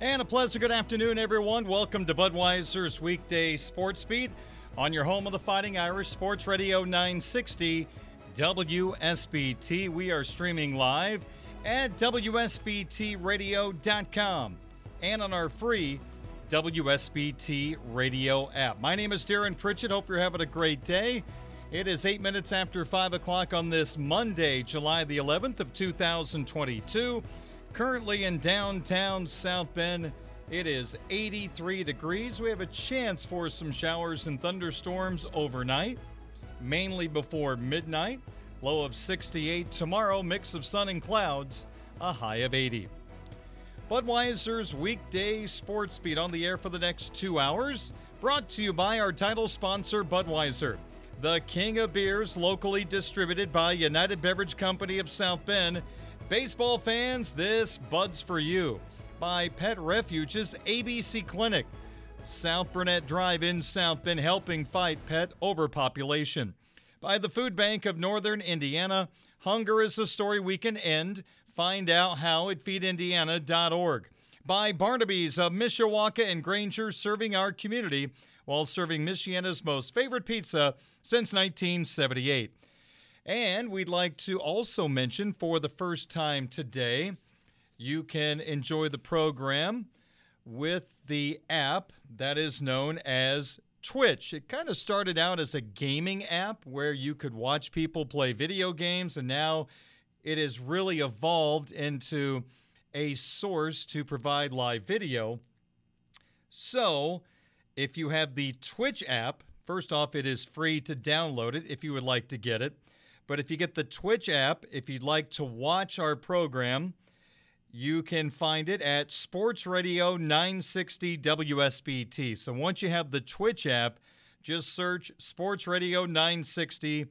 And a pleasant good afternoon, everyone. Welcome to Budweiser's weekday sports beat on your home of the Fighting Irish Sports Radio 960 WSBT. We are streaming live at WSBTRadio.com and on our free WSBT radio app. My name is Darren Pritchett. Hope you're having a great day. It is eight minutes after five o'clock on this Monday, July the 11th of 2022. Currently in downtown South Bend, it is 83 degrees. We have a chance for some showers and thunderstorms overnight, mainly before midnight. Low of 68 tomorrow, mix of sun and clouds, a high of 80. Budweiser's weekday sports beat on the air for the next two hours, brought to you by our title sponsor, Budweiser, the king of beers, locally distributed by United Beverage Company of South Bend. Baseball fans, this Bud's for you. By Pet Refuge's ABC Clinic, South Burnett Drive in South Bend, helping fight pet overpopulation. By the Food Bank of Northern Indiana, hunger is a story we can end. Find out how at feedindiana.org. By Barnaby's of Mishawaka and Granger, serving our community while serving Michiana's most favorite pizza since 1978. And we'd like to also mention for the first time today, you can enjoy the program with the app that is known as Twitch. It kind of started out as a gaming app where you could watch people play video games, and now it has really evolved into a source to provide live video. So, if you have the Twitch app, first off, it is free to download it if you would like to get it. But if you get the Twitch app, if you'd like to watch our program, you can find it at Sports Radio 960 WSBT. So once you have the Twitch app, just search Sports Radio 960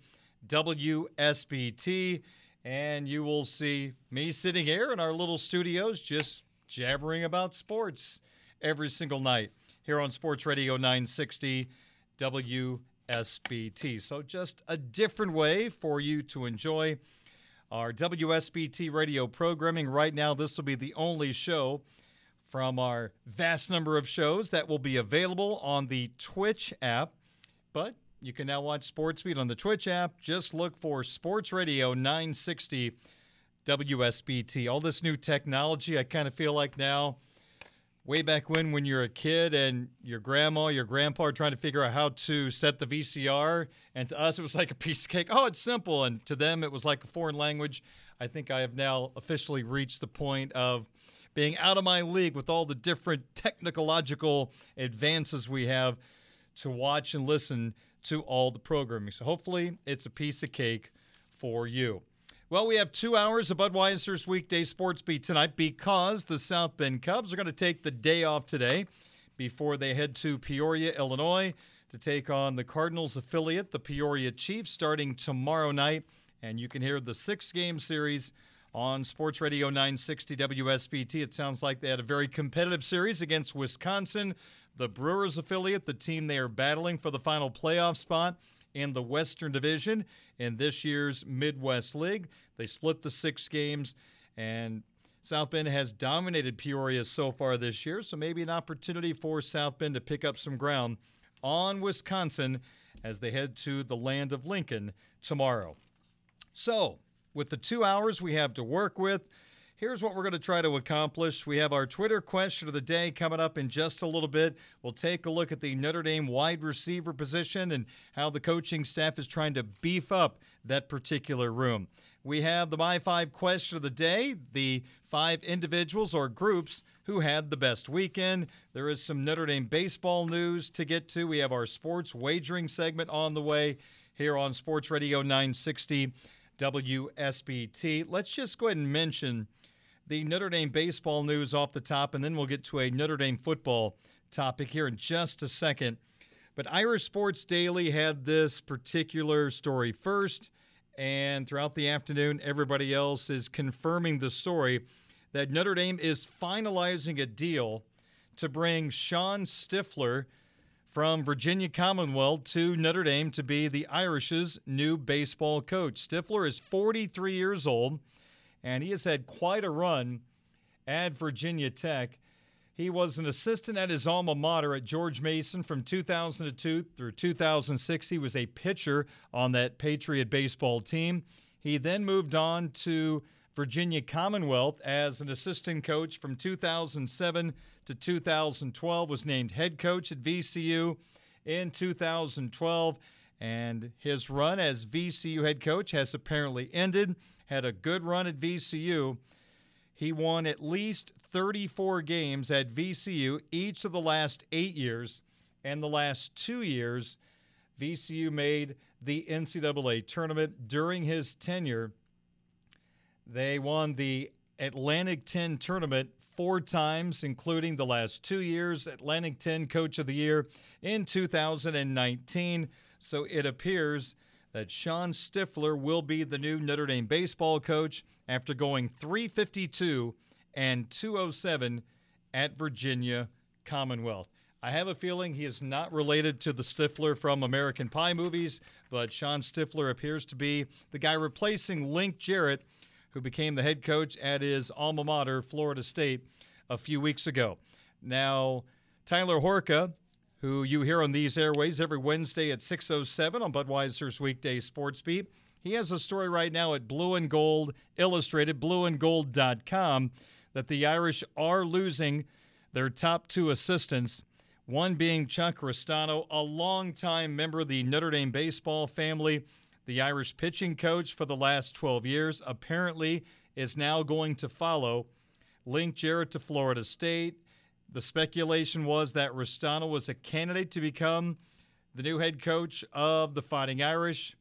WSBT and you will see me sitting here in our little studios just jabbering about sports every single night here on Sports Radio 960 WSBT. So just a different way for you to enjoy our WSBT radio programming. Right now, this will be the only show from our vast number of shows that will be available on the Twitch app. But you can now watch Sports Beat on the Twitch app. Just look for Sports Radio 960 WSBT. All this new technology, I kind of feel like now, way back when, when you're a kid and your grandma, your grandpa are trying to figure out how to set the VCR, and to us it was like a piece of cake. Oh, it's simple, and to them it was like a foreign language. I think I have now officially reached the point of being out of my league with all the different technological advances we have to watch and listen to all the programming. So hopefully it's a piece of cake for you. Well, we have two hours of Budweiser's weekday sports beat tonight because the South Bend Cubs are going to take the day off today before they head to Peoria, Illinois to take on the Cardinals affiliate, the Peoria Chiefs, starting tomorrow night. And you can hear the six game series on Sports Radio 960 WSBT. It sounds like they had a very competitive series against Wisconsin, the Brewers affiliate, the team they are battling for the final playoff spot in the Western Division in this year's Midwest League. They split the six games, and South Bend has dominated Peoria so far this year, so maybe an opportunity for South Bend to pick up some ground on Wisconsin as they head to the land of Lincoln tomorrow. So, with the two hours we have to work with, here's what we're going to try to accomplish. We have our Twitter question of the day coming up in just a little bit. We'll take a look at the Notre Dame wide receiver position and how the coaching staff is trying to beef up that particular room. We have the My Five question of the day, the five individuals or groups who had the best weekend. There is some Notre Dame baseball news to get to. We have our sports wagering segment on the way here on Sports Radio 960 WSBT. Let's just go ahead and mention the Notre Dame baseball news off the top, and then we'll get to a Notre Dame football topic here in just a second. But Irish Sports Daily had this particular story first, and throughout the afternoon, everybody else is confirming the story that Notre Dame is finalizing a deal to bring Shawn Stiffler from Virginia Commonwealth to Notre Dame to be the Irish's new baseball coach. Stiffler is 43 years old, and he has had quite a run at Virginia Tech. He was an assistant at his alma mater at George Mason from 2002 through 2006. He was a pitcher on that Patriot baseball team. He then moved on to Virginia Commonwealth as an assistant coach from 2007 to 2012, was named head coach at VCU in 2012, and his run as VCU head coach has apparently ended. Had a good run at VCU. He won at least 34 games at VCU each of the last eight years, and the last two years, VCU made the NCAA tournament during his tenure. They won the Atlantic 10 tournament four times, including the last two years, Atlantic 10 Coach of the Year in 2019. So it appears that Shawn Stiffler will be the new Notre Dame baseball coach after going 352 and 207 at Virginia Commonwealth. I have a feeling he is not related to the Stifler from American Pie movies, but Shawn Stiffler appears to be the guy replacing Link Jarrett who became the head coach at his alma mater, Florida State, a few weeks ago. Now, Tyler Horka, who you hear on these airways every Wednesday at 6:07 on Budweiser's weekday Sports Beat, he has a story right now at Blue and Gold Illustrated, blueandgold.com, that the Irish are losing their top two assistants. One being Chuck Ristano, a longtime member of the Notre Dame baseball family the Irish pitching coach for the last 12 years, apparently is now going to follow Link Jarrett to Florida State. The speculation was that Ristano was a candidate to become the new head coach of the Fighting Irish.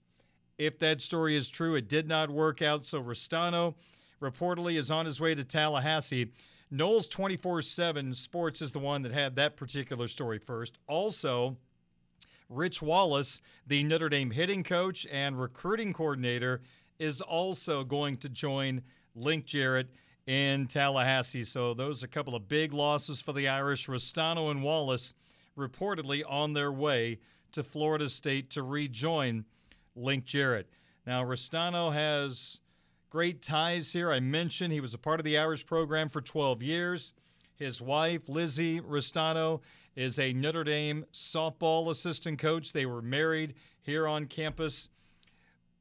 If that story is true, it did not work out. So Ristano reportedly is on his way to Tallahassee. Noles 24 7 Sports is the one that had that particular story first. Also, Rich Wallace, the Notre Dame hitting coach and recruiting coordinator, is also going to join Link Jarrett in Tallahassee. So those are a couple of big losses for the Irish. Ristano and Wallace reportedly on their way to Florida State to rejoin Link Jarrett. Now, Ristano has great ties here. I mentioned he was a part of the Irish program for 12 years. His wife, Lizzie Ristano, is a Notre Dame softball assistant coach. They were married here on campus,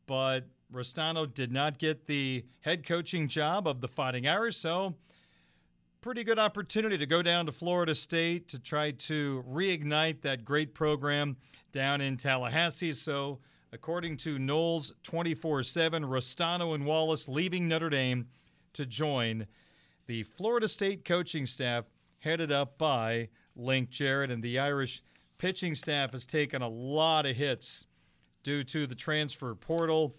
but Ristano did not get the head coaching job of the Fighting Irish, so pretty good opportunity to go down to Florida State to try to reignite that great program down in Tallahassee. So, according to Noles 24 7, Ristano and Wallace leaving Notre Dame to join the Florida State coaching staff headed up by Link Jarrett. And the Irish pitching staff has taken a lot of hits due to the transfer portal.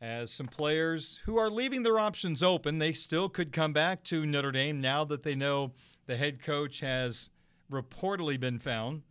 As some players who are leaving their options open, they still could come back to Notre Dame now that they know the head coach has reportedly been found.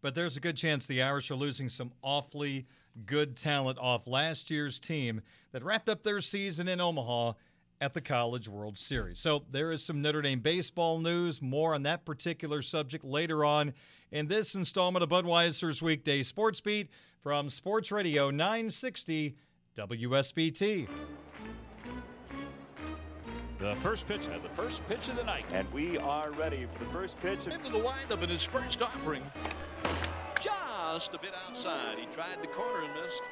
But there's a good chance the Irish are losing some awfully good talent off last year's team that wrapped up their season in Omaha at the College World Series. So there is some Notre Dame baseball news. More on that particular subject later on in this installment of Budweiser's Weekday Sports Beat from Sports Radio 960 WSBT. The first pitch, uh, the first pitch of the night. And we are ready for the first pitch. Into the windup in his first offering. Just a bit outside. He tried the corner and missed.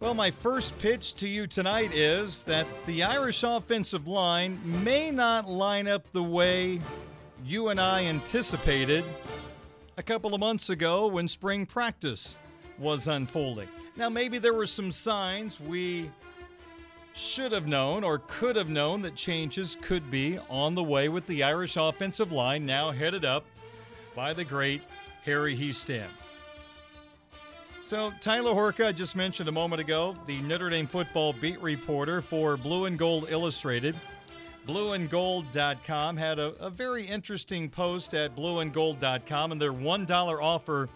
Well, my first pitch to you tonight is that the Irish offensive line may not line up the way you and I anticipated a couple of months ago when spring practice was unfolding. Now, maybe there were some signs we should have known or could have known that changes could be on the way with the Irish offensive line now headed up by the great Harry Hiestand. So, Tyler Horka, I just mentioned a moment ago, the Notre Dame football beat reporter for Blue and Gold Illustrated. Blueandgold.com had a, a very interesting post at blueandgold.com, and their $1 offer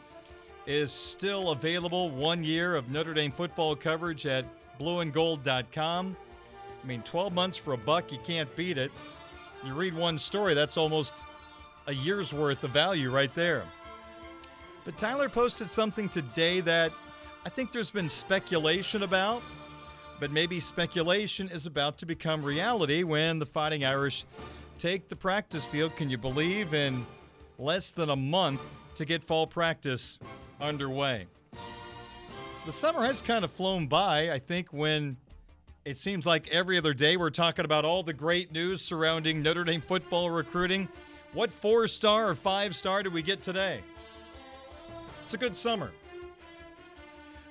is still available. One year of Notre Dame football coverage at blueandgold.com. I mean, 12 months for a buck, you can't beat it. You read one story, that's almost a year's worth of value right there. But Tyler posted something today that I think there's been speculation about, but maybe speculation is about to become reality when the Fighting Irish take the practice field. Can you believe in less than a month to get fall practice underway? The summer has kind of flown by, I think, when it seems like every other day we're talking about all the great news surrounding Notre Dame football recruiting. What four star or five star did we get today? It's a good summer.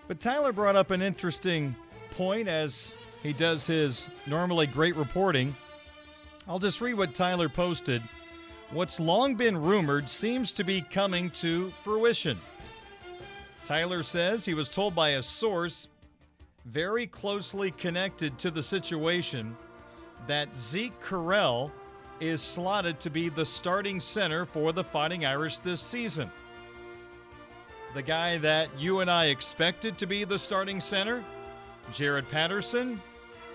But Tyler brought up an interesting point as he does his normally great reporting. I'll just read what Tyler posted. What's long been rumored seems to be coming to fruition. Tyler says he was told by a source very closely connected to the situation that Zeke Correll is slotted to be the starting center for the Fighting Irish this season. The guy that you and I expected to be the starting center, Jarrett Patterson,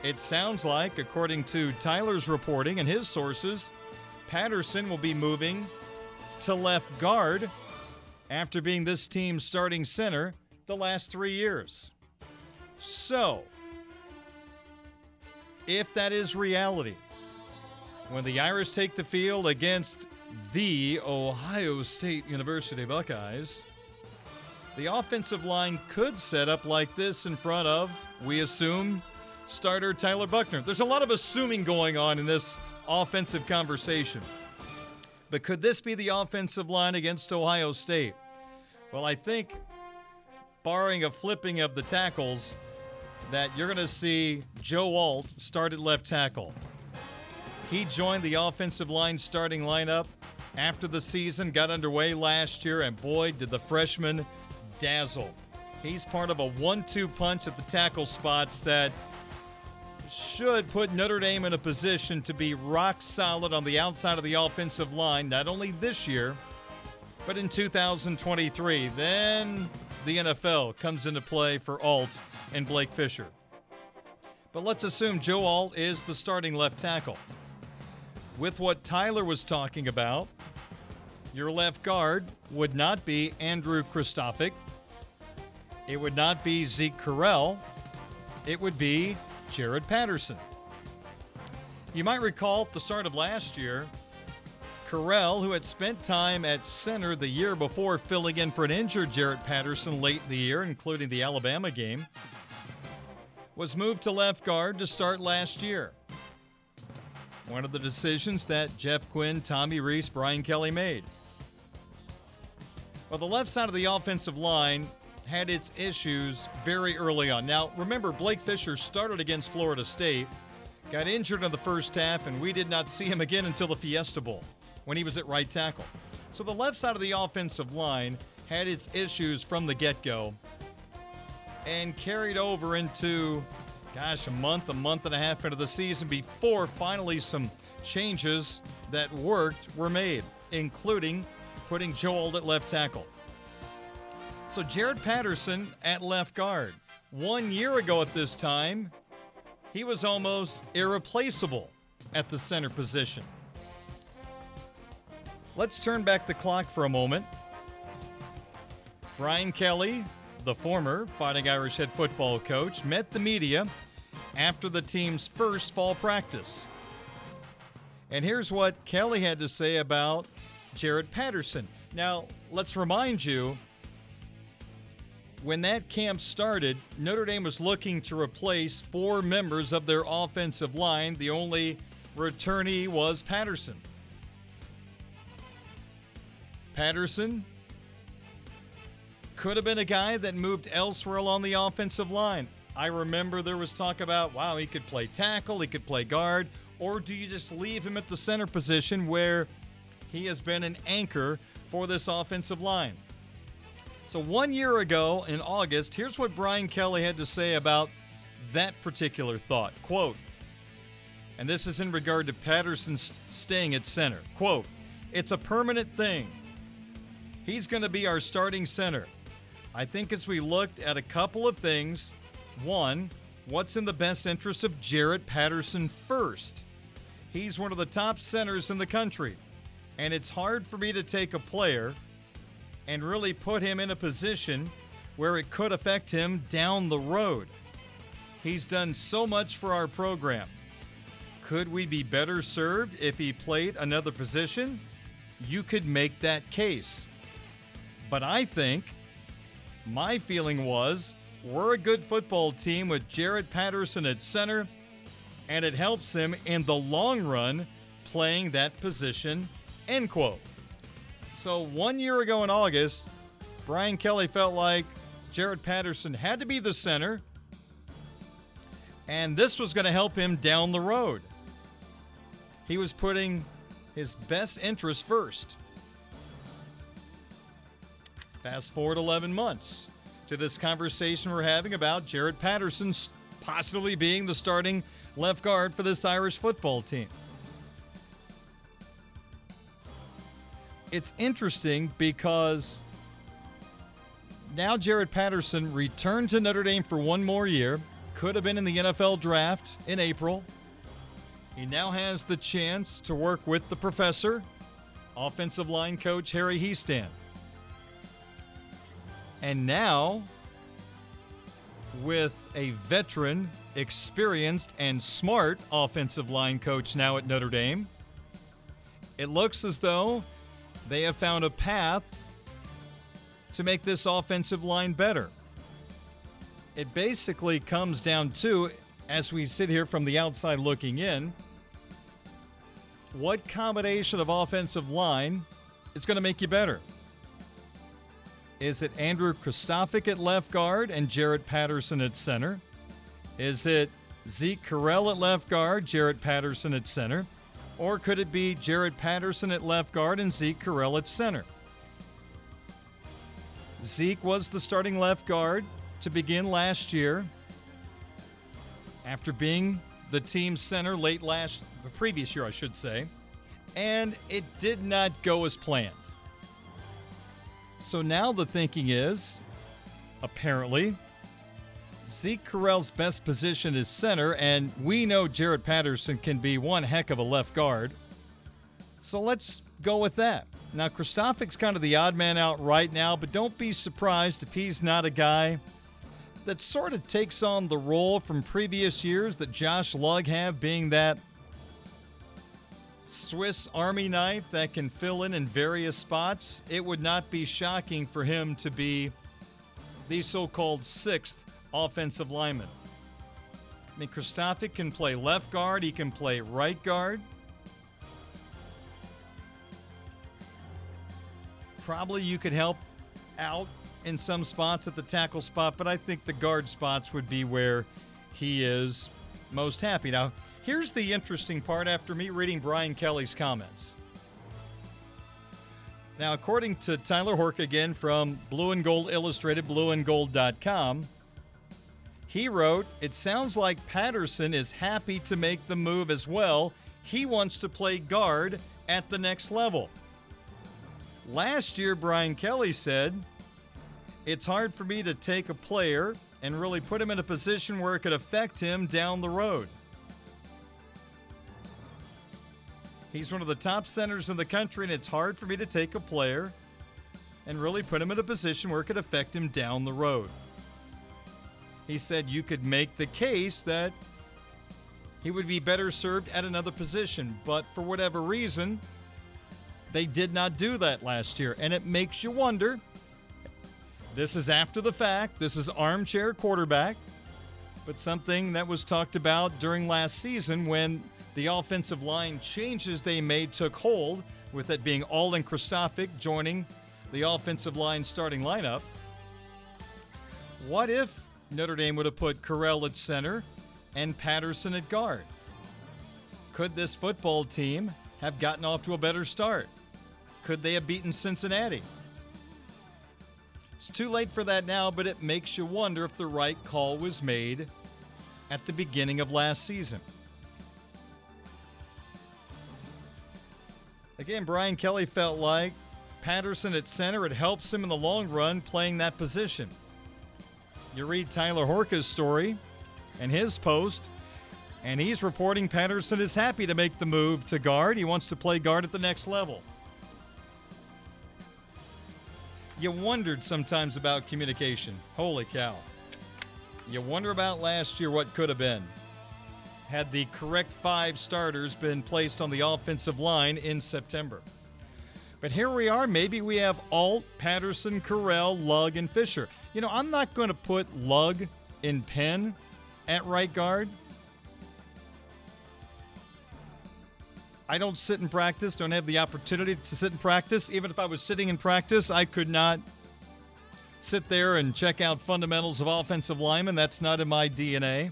it sounds like, according to Tyler's reporting and his sources, Patterson will be moving to left guard after being this team's starting center the last three years. So, if that is reality, when the Irish take the field against the Ohio State University Buckeyes, the offensive line could set up like this in front of, we assume, starter Tyler Buchner. There's a lot of assuming going on in this offensive conversation. But could this be the offensive line against Ohio State? Well, I think, barring a flipping of the tackles, that you're going to see Joe Alt start at left tackle. He joined the offensive line starting lineup after the season got underway last year, and boy, did the freshman dazzle. He's part of a one two punch at the tackle spots that should put Notre Dame in a position to be rock solid on the outside of the offensive line, not only this year, but in 2023. Then the NFL comes into play for Alt and Blake Fisher. But let's assume Joe Alt is the starting left tackle. With what Tyler was talking about, your left guard would not be Andrew Kristofic. It would not be Zeke Correll. It would be Jarrett Patterson. You might recall at the start of last year, Correll, who had spent time at center the year before filling in for an injured Jarrett Patterson late in the year, including the Alabama game, was moved to left guard to start last year. One of the decisions that Jeff Quinn, Tommy Rees, Brian Kelly made. Well, the left side of the offensive line had its issues very early on. Now, remember, Blake Fisher started against Florida State, got injured in the first half, and we did not see him again until the Fiesta Bowl when he was at right tackle. So the left side of the offensive line had its issues from the get go and carried over into, gosh, a month, a month and a half into the season before finally some changes that worked were made, including putting Joe Alt at left tackle. So Jarrett Patterson at left guard. One year ago at this time, he was almost irreplaceable at the center position. Let's turn back the clock for a moment. Brian Kelly, the former Fighting Irish head football coach, met the media after the team's first fall practice. And here's what Kelly had to say about Jarrett Patterson. Now, let's remind you when that camp started, Notre Dame was looking to replace four members of their offensive line. The only returnee was Patterson. Patterson could have been a guy that moved elsewhere along the offensive line. I remember there was talk about, wow, he could play tackle, he could play guard, or do you just leave him at the center position where he has been an anchor for this offensive line? So, one year ago in August, here's what Brian Kelly had to say about that particular thought. Quote, and this is in regard to Patterson staying at center. Quote, it's a permanent thing. He's going to be our starting center. I think as we looked at a couple of things, one, what's in the best interest of Jarrett Patterson first? He's one of the top centers in the country, and it's hard for me to take a player and really put him in a position where it could affect him down the road. He's done so much for our program. Could we be better served if he played another position? You could make that case. But I think my feeling was we're a good football team with Jarrett Patterson at center, and it helps him in the long run playing that position. End quote. So, one year ago in August, Brian Kelly felt like Jarrett Patterson had to be the center, and this was going to help him down the road. He was putting his best interest first. Fast forward 11 months to this conversation we're having about Jarrett Patterson possibly being the starting left guard for this Irish football team. It's interesting because now Jarrett Patterson returned to Notre Dame for one more year, could have been in the NFL draft in April. He now has the chance to work with the professor, offensive line coach Harry Hiestand. And now, with a veteran, experienced, and smart offensive line coach now at Notre Dame, it looks as though they have found a path to make this offensive line better. It basically comes down to, as we sit here from the outside looking in, what combination of offensive line is going to make you better? Is it Andrew Kristofic at left guard and Jarrett Patterson at center? Is it Zeke Correll at left guard, Jarrett Patterson at center? Or could it be Jarrett Patterson at left guard and Zeke Correll at center? Zeke was the starting left guard to begin last year after being the team's center late last the previous year I should say and it did not go as planned. So now the thinking is apparently Zeke Correll's best position is center, and we know Jarrett Patterson can be one heck of a left guard. So let's go with that. Now, Kristofic's kind of the odd man out right now, but don't be surprised if he's not a guy that sort of takes on the role from previous years that Josh Lugg have, being that Swiss Army knife that can fill in in various spots. It would not be shocking for him to be the so called sixth offensive lineman. I mean, Kristofic can play left guard, he can play right guard. Probably you could help out in some spots at the tackle spot, but I think the guard spots would be where he is most happy. Now, here's the interesting part after me reading Brian Kelly's comments. Now, according to Tyler Hork again from Blue and Gold Illustrated, blueandgold.com, he wrote, It sounds like Patterson is happy to make the move as well. He wants to play guard at the next level. Last year, Brian Kelly said, It's hard for me to take a player and really put him in a position where it could affect him down the road. He's one of the top centers in the country, and it's hard for me to take a player and really put him in a position where it could affect him down the road. He said you could make the case that he would be better served at another position, but for whatever reason, they did not do that last year. And it makes you wonder this is after the fact, this is armchair quarterback, but something that was talked about during last season when the offensive line changes they made took hold, with it being Alt and Kristofic joining the offensive line starting lineup. What if Notre Dame would have put Correll at center and Patterson at guard? Could this football team have gotten off to a better start? Could they have beaten Cincinnati? It's too late for that now, but it makes you wonder if the right call was made at the beginning of last season. Again, Brian Kelly felt like Patterson at center, it helps him in the long run playing that position. You read Tyler Horka's story and his post, and he's reporting Patterson is happy to make the move to guard. He wants to play guard at the next level. You wondered sometimes about communication. Holy cow. You wonder about last year what could have been. Had the correct five starters been placed on the offensive line in September. But here we are. Maybe we have Alt, Patterson, Correll, Lugg, and Fisher. You know, I'm not going to put Lugg in pen at right guard. I don't sit in practice, don't have the opportunity to sit in practice. Even if I was sitting in practice, I could not sit there and check out fundamentals of offensive linemen. That's not in my DNA.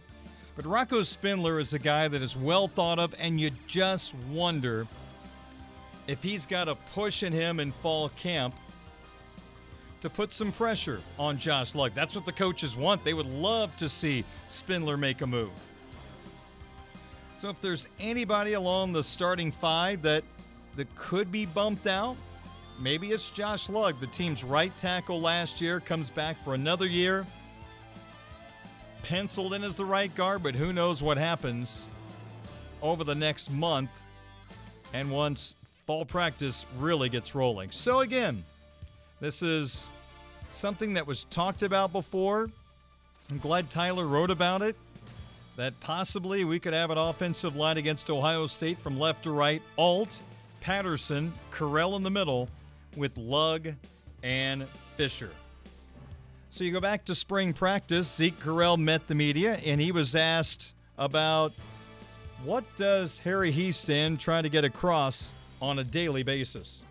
But Rocco Spindler is a guy that is well thought of, and you just wonder if he's got a push in him in fall camp to put some pressure on Josh Lugg. That's what the coaches want. They would love to see Spindler make a move. So if there's anybody along the starting five that that could be bumped out, maybe it's Josh Lugg, the team's right tackle last year, comes back for another year. Penciled in as the right guard, but who knows what happens over the next month and once fall practice really gets rolling. So again, this is something that was talked about before. I'm glad Tyler wrote about it that possibly we could have an offensive line against Ohio State from left to right. Alt, Patterson, Correll in the middle with Lugg and Fisher. So you go back to spring practice. Zeke Correll met the media and he was asked about what does Harry Hiestand try to get across on a daily basis?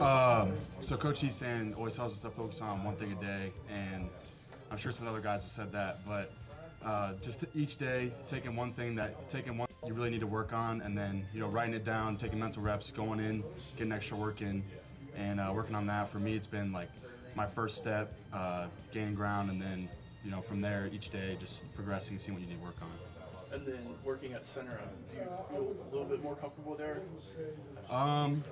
Um, so Coach Hiestand always tells us to focus on one thing a day, and I'm sure some other guys have said that, but uh, just each day taking one thing that taking one you really need to work on, and then you know writing it down, taking mental reps, going in, getting extra work in, and uh, working on that. For me, it's been like my first step, uh, gaining ground, and then you know from there each day just progressing, seeing what you need to work on. And then working at center, do you feel a little bit more comfortable there? Um,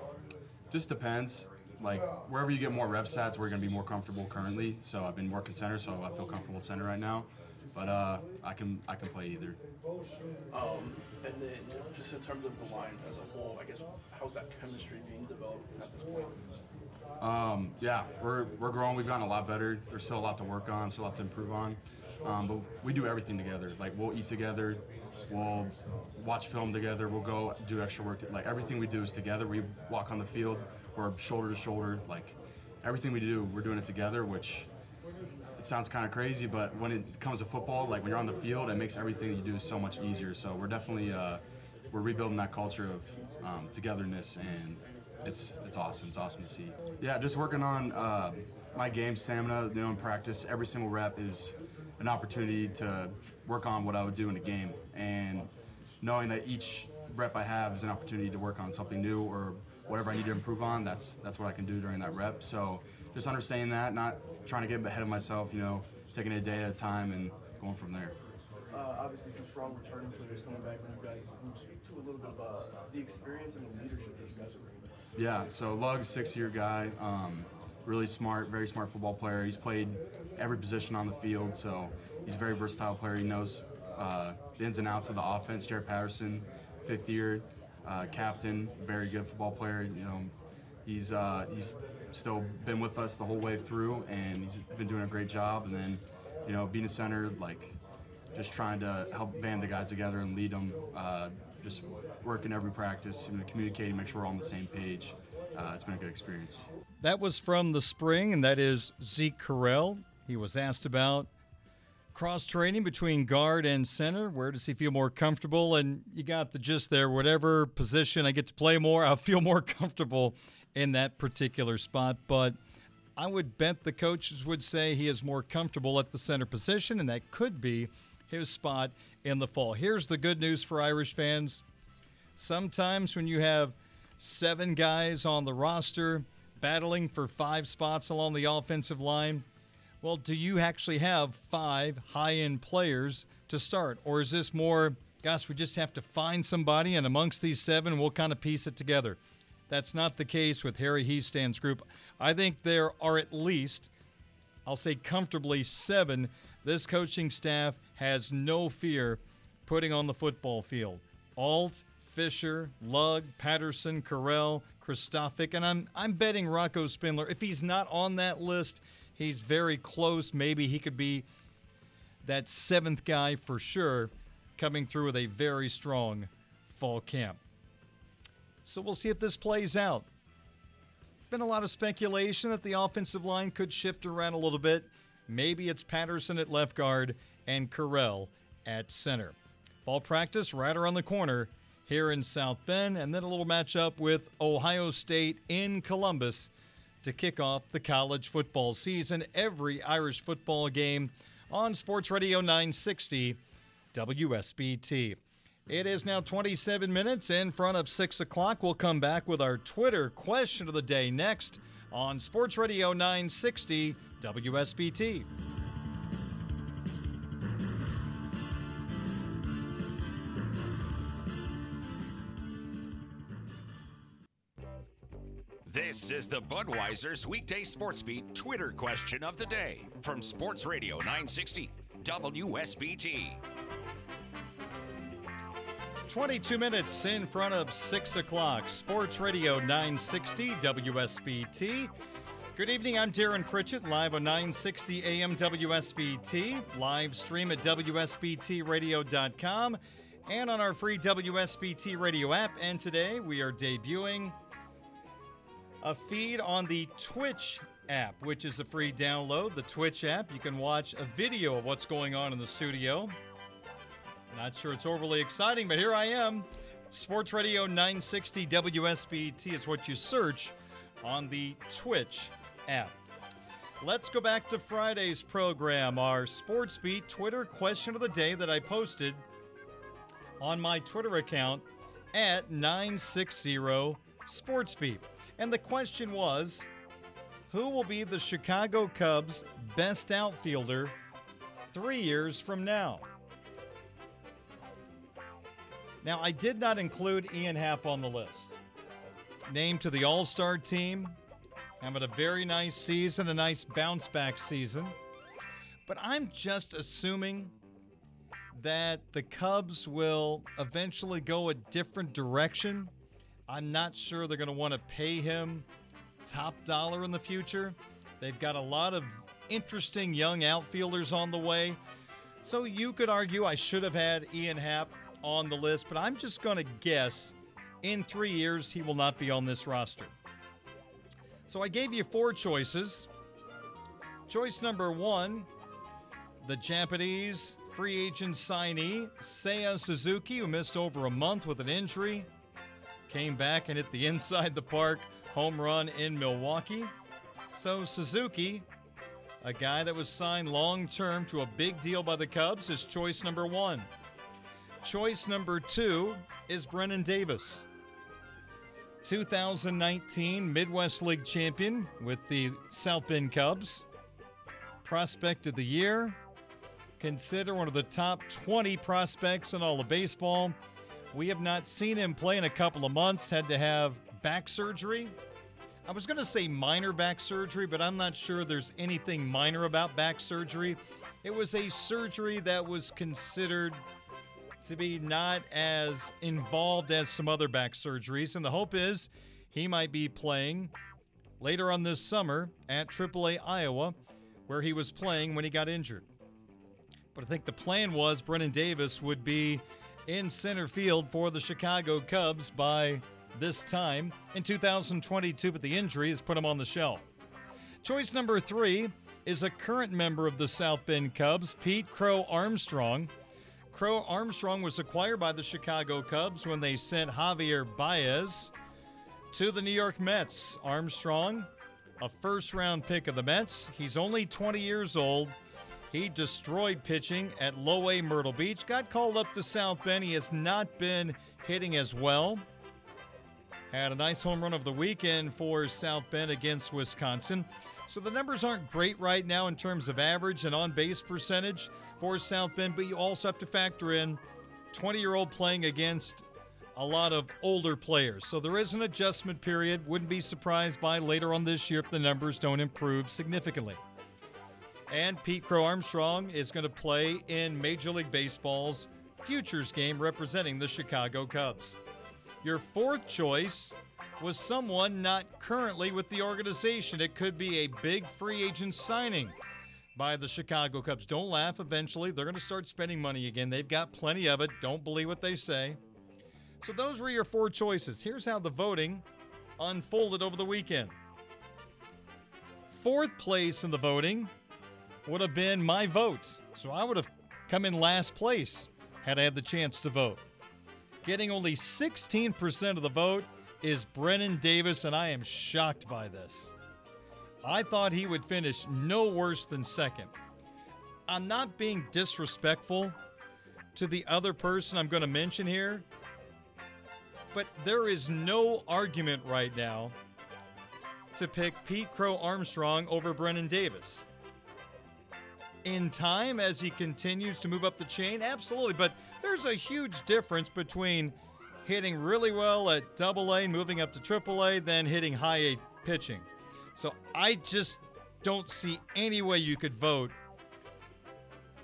just depends. Like wherever you get more reps at, we're gonna be more comfortable currently. So I've been working center, so I feel comfortable at center right now. But uh, I can I can play either. Um, and then just in terms of the line as a whole, I guess how's that chemistry being developed at this point? Um, yeah, we're we're growing. We've gotten a lot better. There's still a lot to work on, still a lot to improve on. Um, but we do everything together. Like we'll eat together, we'll watch film together, we'll go do extra work. Like everything we do is together. We walk on the field, we're shoulder to shoulder. Like everything we do, we're doing it together, which it sounds kind of crazy, but when it comes to football, like when you're on the field, it makes everything you do so much easier. So we're definitely uh, we're rebuilding that culture of um, togetherness, and it's it's awesome. It's awesome to see. Yeah, just working on uh, my game stamina. You know, in practice, every single rep is an opportunity to work on what I would do in a game, and knowing that each rep I have is an opportunity to work on something new or whatever I need to improve on. That's that's what I can do during that rep. So just understanding that, not trying to get ahead of myself, you know, taking it a day at a time and going from there. Uh, obviously, some strong returning players coming back from you guys. Can you speak to a little bit about the experience and the leadership that you guys are bringing? Yeah, so Lugg's six-year guy, um, really smart, very smart football player. He's played every position on the field, so he's a very versatile player. He knows uh, the ins and outs of the offense. Jarrett Patterson, fifth year, uh, captain, very good football player. You know, he's uh, he's still been with us the whole way through, and he's been doing a great job. And then, you know, being a center, like just trying to help band the guys together and lead them. Uh, just working every practice, you know, communicating, make sure we're all on the same page. Uh, it's been a good experience. That was from the spring, and that is Zeke Correll. He was asked about cross training between guard and center. Where does he feel more comfortable? And you got the gist there. Whatever position I get to play more, I'll feel more comfortable in that particular spot. But I would bet the coaches would say he is more comfortable at the center position, and that could be his spot in the fall. Here's the good news for Irish fans. Sometimes when you have seven guys on the roster, battling for five spots along the offensive line. Well, do you actually have five high end players to start? Or is this more, gosh, we just have to find somebody, and amongst these seven, we'll kind of piece it together? That's not the case with Harry Hiestand's group. I think there are at least, I'll say comfortably, seven. This coaching staff has no fear putting on the football field. Alt, Fisher, Lugg, Patterson, Correll, Kristofic, and I'm I'm betting Rocco Spindler. If he's not on that list, he's very close. Maybe he could be that seventh guy for sure, coming through with a very strong fall camp. So we'll see if this plays out. It's been a lot of speculation that the offensive line could shift around a little bit. Maybe it's Patterson at left guard and Correll at center. Fall practice right around the corner here in South Bend, and then a little matchup with Ohio State in Columbus to kick off the college football season. Every Irish football game on Sports Radio 960 WSBT. It is now 27 minutes in front of 6 o'clock. We'll come back with our Twitter question of the day next on Sports Radio 960 WSBT. This is the Budweiser's weekday sports beat Twitter question of the day from Sports Radio 960 WSBT. 22 minutes in front of 6 o'clock. Sports Radio 960 WSBT. Good evening. I'm Darren Pritchett, live on 960 AM WSBT, live stream at WSBTRadio.com, and on our free WSBT radio app. And today we are debuting a feed on the Twitch app, which is a free download. The Twitch app, you can watch a video of what's going on in the studio. Not sure it's overly exciting, but here I am. Sports Radio 960 WSBT is what you search on the Twitch app. Let's go back to Friday's program, our Sports Beat Twitter question of the day that I posted on my Twitter account at 960 Sports SportsBeat. And the question was who will be the Chicago Cubs' best outfielder three years from now? Now, I did not include Ian Happ on the list. Named to the All Star team, having a very nice season, a nice bounce back season. But I'm just assuming that the Cubs will eventually go a different direction. I'm not sure they're going to want to pay him top dollar in the future. They've got a lot of interesting young outfielders on the way. So you could argue I should have had Ian Happ on the list, but I'm just going to guess in three years he will not be on this roster. So I gave you four choices. Choice number one the Japanese free agent signee, Seiya Suzuki, who missed over a month with an injury, came back and hit the inside the park home run in Milwaukee. So Suzuki, a guy that was signed long term to a big deal by the Cubs, is choice number one. Choice number two is Brennen Davis. 2019 Midwest League champion with the South Bend Cubs. Prospect of the year. Considered one of the top 20 prospects in all of baseball. We have not seen him play in a couple of months. Had to have back surgery. I was going to say minor back surgery, but I'm not sure there's anything minor about back surgery. It was a surgery that was considered to be not as involved as some other back surgeries. And the hope is he might be playing later on this summer at AAA Iowa, where he was playing when he got injured. But I think the plan was Brennen Davis would be in center field for the Chicago Cubs by this time in 2022, but the injury has put him on the shelf. Choice number three is a current member of the South Bend Cubs, Pete Crow Armstrong. Crow Armstrong was acquired by the Chicago Cubs when they sent Javier Baez to the New York Mets. Armstrong, a first round pick of the Mets. He's only 20 years old. He destroyed pitching at Low A Myrtle Beach, got called up to South Bend. He has not been hitting as well. had a nice home run of the weekend for South Bend against Wisconsin. So the numbers aren't great right now in terms of average and on base percentage for South Bend, but you also have to factor in 20 year old playing against a lot of older players. So there is an adjustment period. Wouldn't be surprised by later on this year if the numbers don't improve significantly. And Pete Crow Armstrong is going to play in Major League Baseball's futures game representing the Chicago Cubs. Your fourth choice was someone not currently with the organization. It could be a big free agent signing by the Chicago Cubs. Don't laugh. Eventually, they're going to start spending money again. They've got plenty of it. Don't believe what they say. So, those were your four choices. Here's how the voting unfolded over the weekend. Fourth place in the voting would have been my vote. So, I would have come in last place had I had the chance to vote. Getting only 16% of the vote is Brennen Davis, and I am shocked by this. I thought he would finish no worse than second. I'm not being disrespectful to the other person I'm going to mention here, but there is no argument right now to pick Pete Crow Armstrong over Brennen Davis. In time, as he continues to move up the chain, absolutely, but there's a huge difference between hitting really well at double A, and moving up to triple A, then hitting high A pitching. So I just don't see any way you could vote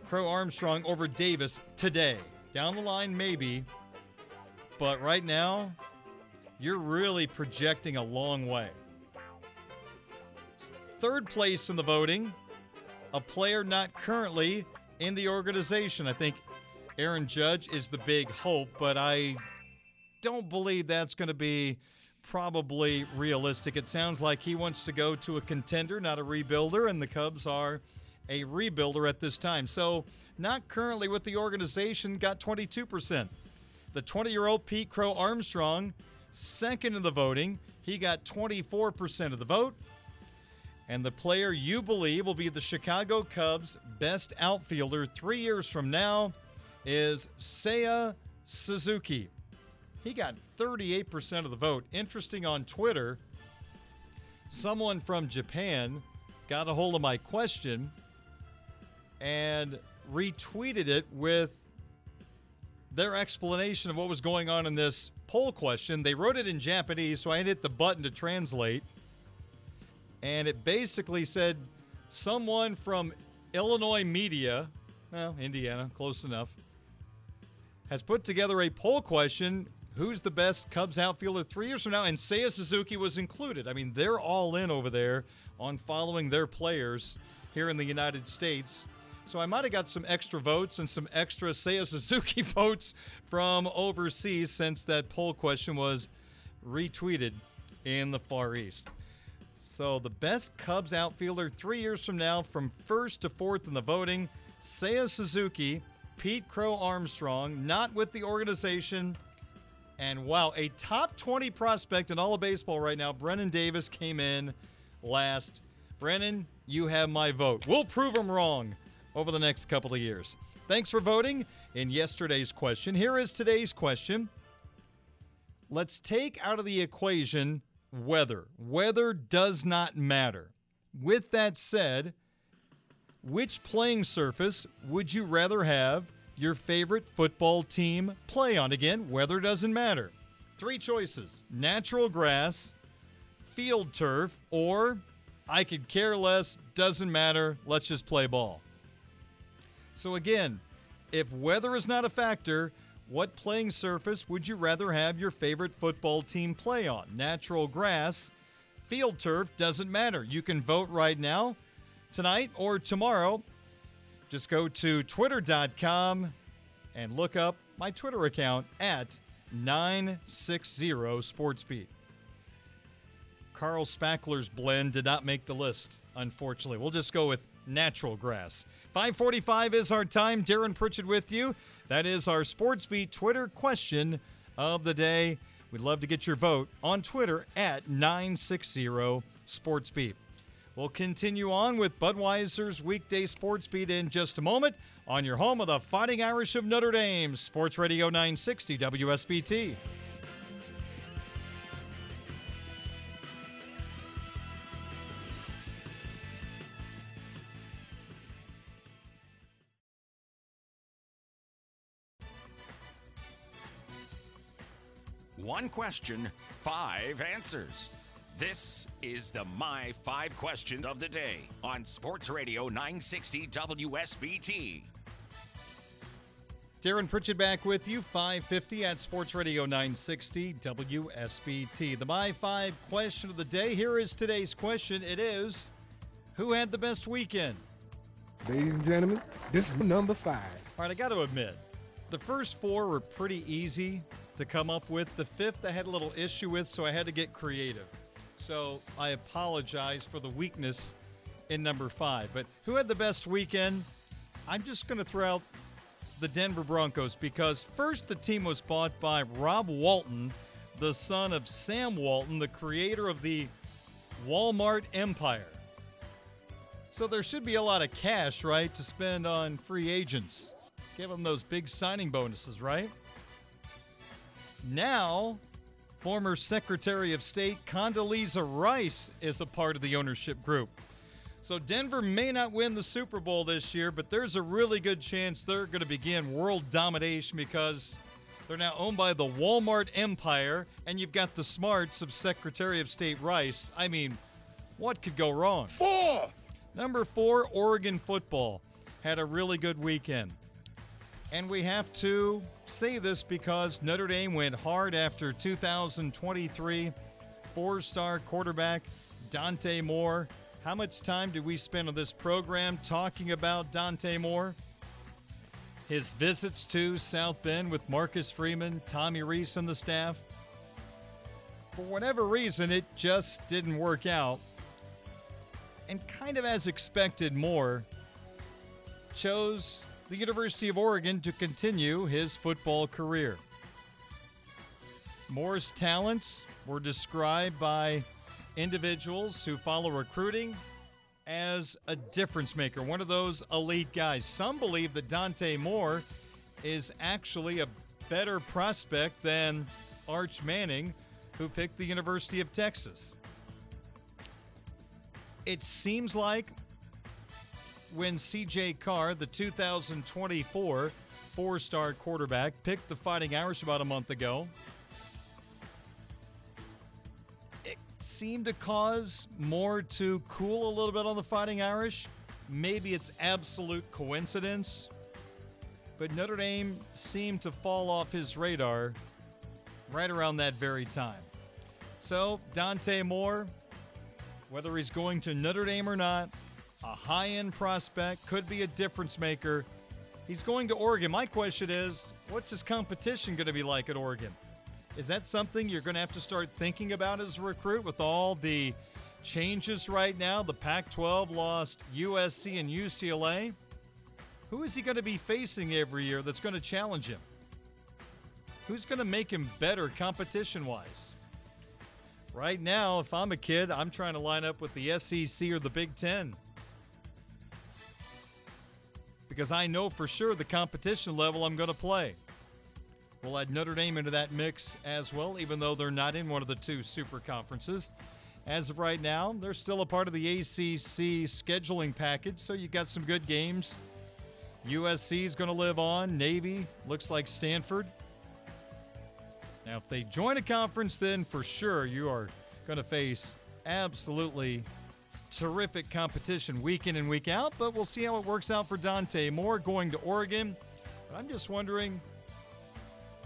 Crow Armstrong over Davis today. Down the line, maybe. But right now, you're really projecting a long way. Third place in the voting, a player not currently in the organization. I think Aaron Judge is the big hope, but I don't believe that's going to be probably realistic. It sounds like he wants to go to a contender, not a rebuilder, and the Cubs are a rebuilder at this time. So, not currently with the organization, got 22%. The 20 year old Pete Crow Armstrong, second in the voting, he got 24% of the vote. And the player you believe will be the Chicago Cubs' best outfielder three years from now is Seiya Suzuki. He got 38% of the vote. Interesting on Twitter, someone from Japan got a hold of my question and retweeted it with their explanation of what was going on in this poll question. They wrote it in Japanese, so I hit the button to translate. And it basically said someone from Illinois media, well, Indiana, close enough, has put together a poll question who's the best Cubs outfielder three years from now? And Seiya Suzuki was included. I mean, they're all in over there on following their players here in the United States. So I might have got some extra votes and some extra Seiya Suzuki votes from overseas since that poll question was retweeted in the Far East. So the best Cubs outfielder three years from now, from first to fourth in the voting, Seiya Suzuki, Pete Crow Armstrong, not with the organization, and wow, a top 20 prospect in all of baseball right now, Brennen Davis came in last. Brennen, you have my vote. We'll prove him wrong over the next couple of years. Thanks for voting in yesterday's question. Here is today's question. Let's take out of the equation weather. Weather does not matter. With that said, which playing surface would you rather have your favorite football team play on. Again, weather doesn't matter. Three choices natural grass, field turf, or I could care less, doesn't matter, let's just play ball. So, again, if weather is not a factor, what playing surface would you rather have your favorite football team play on? Natural grass, field turf, doesn't matter. You can vote right now, tonight, or tomorrow just go to twitter.com and look up my Twitter account at 960 SportsBeat. Carl Spackler's blend did not make the list, unfortunately. We'll just go with natural grass. 545 is our time. Darren Pritchett with you. That is our Sports Beat Twitter question of the day. We'd love to get your vote on Twitter at 960 SportsBeat. We'll continue on with Budweiser's weekday sports beat in just a moment on your home of the Fighting Irish of Notre Dame, Sports Radio 960 WSBT. Question, five answers. This is the My Five Questions of the Day on Sports Radio 960 WSBT. Darren Pritchett back with you, 550 at Sports Radio 960 WSBT. The My Five question of the day. Here is today's question. It is Who had the best weekend? Ladies and gentlemen, this is number five. All right, I got to admit, the first four were pretty easy to come up with. The fifth I had a little issue with, so I had to get creative. So I apologize for the weakness in number five. But who had the best weekend? I'm just going to throw out the Denver Broncos because first the team was bought by Rob Walton, the son of Sam Walton, the creator of the Walmart empire. So there should be a lot of cash, right, to spend on free agents. Give them those big signing bonuses, right? Now, former Secretary of State Condoleezza Rice is a part of the ownership group. So Denver may not win the Super Bowl this year, but there's a really good chance they're going to begin world domination because they're now owned by the Walmart empire, and you've got the smarts of Secretary of State Rice. I mean, what could go wrong? Four. Number four, Oregon football had a really good weekend. And we have to say this because Notre Dame went hard after 2023 four star quarterback Dante Moore. How much time did we spend on this program talking about Dante Moore? His visits to South Bend with Marcus Freeman, Tommy Rees, and the staff. For whatever reason, it just didn't work out. And kind of as expected, Moore chose the University of Oregon to continue his football career. Moore's talents were described by individuals who follow recruiting as a difference maker, one of those elite guys. Some believe that Dante Moore is actually a better prospect than Arch Manning, who picked the University of Texas. It seems like when CJ Carr, the 2024 four star quarterback, picked the Fighting Irish about a month ago, it seemed to cause more to cool a little bit on the Fighting Irish. Maybe it's absolute coincidence, but Notre Dame seemed to fall off his radar right around that very time. So, Dante Moore, whether he's going to Notre Dame or not, a high end prospect, could be a difference maker. He's going to Oregon. My question is what's his competition going to be like at Oregon? Is that something you're going to have to start thinking about as a recruit with all the changes right now? The Pac 12 lost USC and UCLA. Who is he going to be facing every year that's going to challenge him? Who's going to make him better competition wise? Right now, if I'm a kid, I'm trying to line up with the SEC or the Big Ten. Because I know for sure the competition level I'm going to play. We'll add Notre Dame into that mix as well, even though they're not in one of the two super conferences. As of right now, they're still a part of the ACC scheduling package, so you got some good games. USC is going to live on. Navy looks like Stanford. Now, if they join a conference, then for sure you are going to face absolutely terrific competition week in and week out. But we'll see how it works out for Dante Moore going to Oregon. But I'm just wondering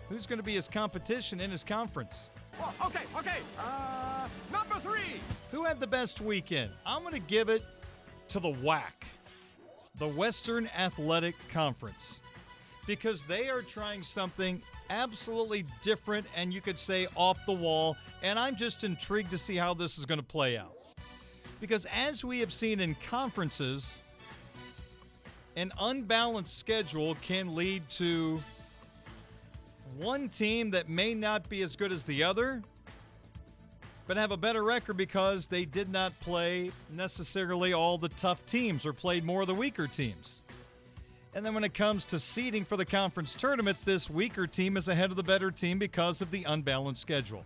who's going to be his competition in his conference. Oh, okay, okay. Uh, number three. Who had the best weekend? I'm going to give it to the WAC, the Western Athletic Conference, because they are trying something absolutely different and you could say off the wall. And I'm just intrigued to see how this is going to play out. Because as we have seen in conferences, an unbalanced schedule can lead to one team that may not be as good as the other, but have a better record because they did not play necessarily all the tough teams or played more of the weaker teams. And then when it comes to seeding for the conference tournament, this weaker team is ahead of the better team because of the unbalanced schedule.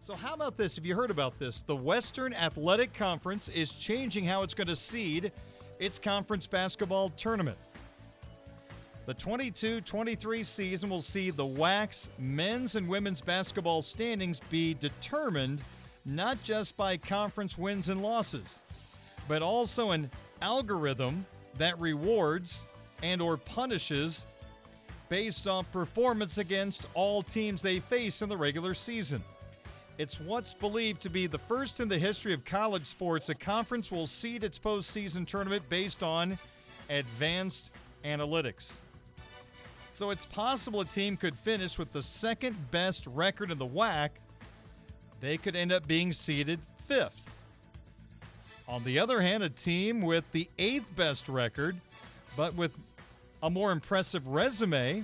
So, how about this? Have you heard about this? The Western Athletic Conference is changing how it's going to seed its conference basketball tournament. The 22 23 season will see the WAC's men's and women's basketball standings be determined not just by conference wins and losses, but also an algorithm that rewards and or punishes based on performance against all teams they face in the regular season. It's what's believed to be the first in the history of college sports a conference will seed its postseason tournament based on advanced analytics. So it's possible a team could finish with the second best record in the WAC. They could end up being seeded fifth. On the other hand, a team with the eighth best record, but with a more impressive resume,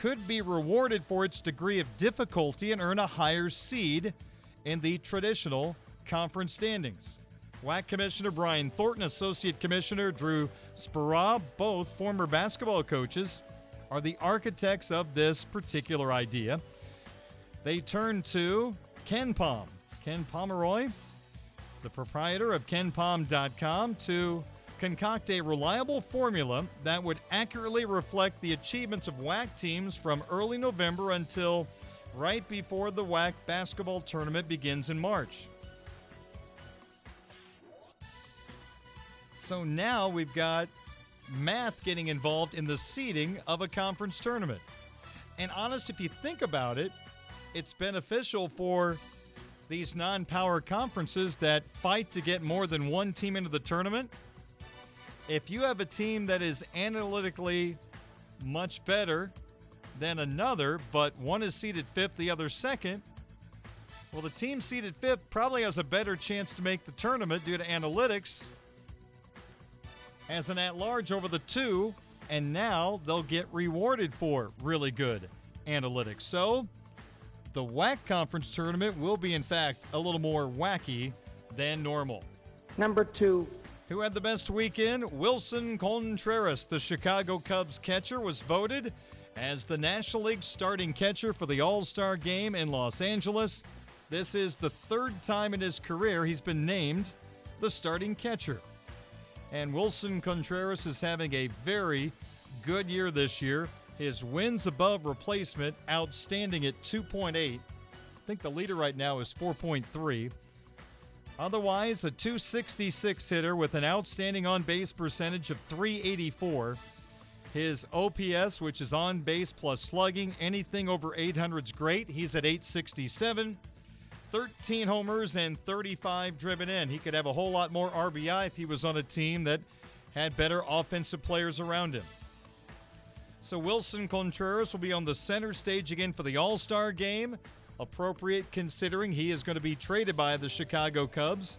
could be rewarded for its degree of difficulty and earn a higher seed in the traditional conference standings. WAC Commissioner Brian Thornton, Associate Commissioner Drew Speraw, both former basketball coaches, are the architects of this particular idea. They turn to KenPom, Ken Pomeroy, the proprietor of KenPom.com, to concoct a reliable formula that would accurately reflect the achievements of WAC teams from early November until right before the WAC basketball tournament begins in March. So now we've got math getting involved in the seeding of a conference tournament. And honest, if you think about it, it's beneficial for these non power conferences that fight to get more than one team into the tournament. If you have a team that is analytically much better than another, but one is seated fifth, the other second, well, the team seated fifth probably has a better chance to make the tournament due to analytics as an at large over the two, and now they'll get rewarded for really good analytics. So, the WAC conference tournament will be, in fact, a little more wacky than normal. Number two. Who had the best weekend? Willson Contreras, the Chicago Cubs catcher, was voted as the National League starting catcher for the All Star game in Los Angeles. This is the third time in his career he's been named the starting catcher. And Willson Contreras is having a very good year this year. His wins above replacement outstanding at 2.8. I think the leader right now is 4.3. Otherwise, a 266 hitter with an outstanding on base percentage of 384. His OPS, which is on base plus slugging, anything over 800 is great. He's at 867. 13 homers and 35 driven in. He could have a whole lot more RBI if he was on a team that had better offensive players around him. So Willson Contreras will be on the center stage again for the All Star game. Appropriate considering he is going to be traded by the Chicago Cubs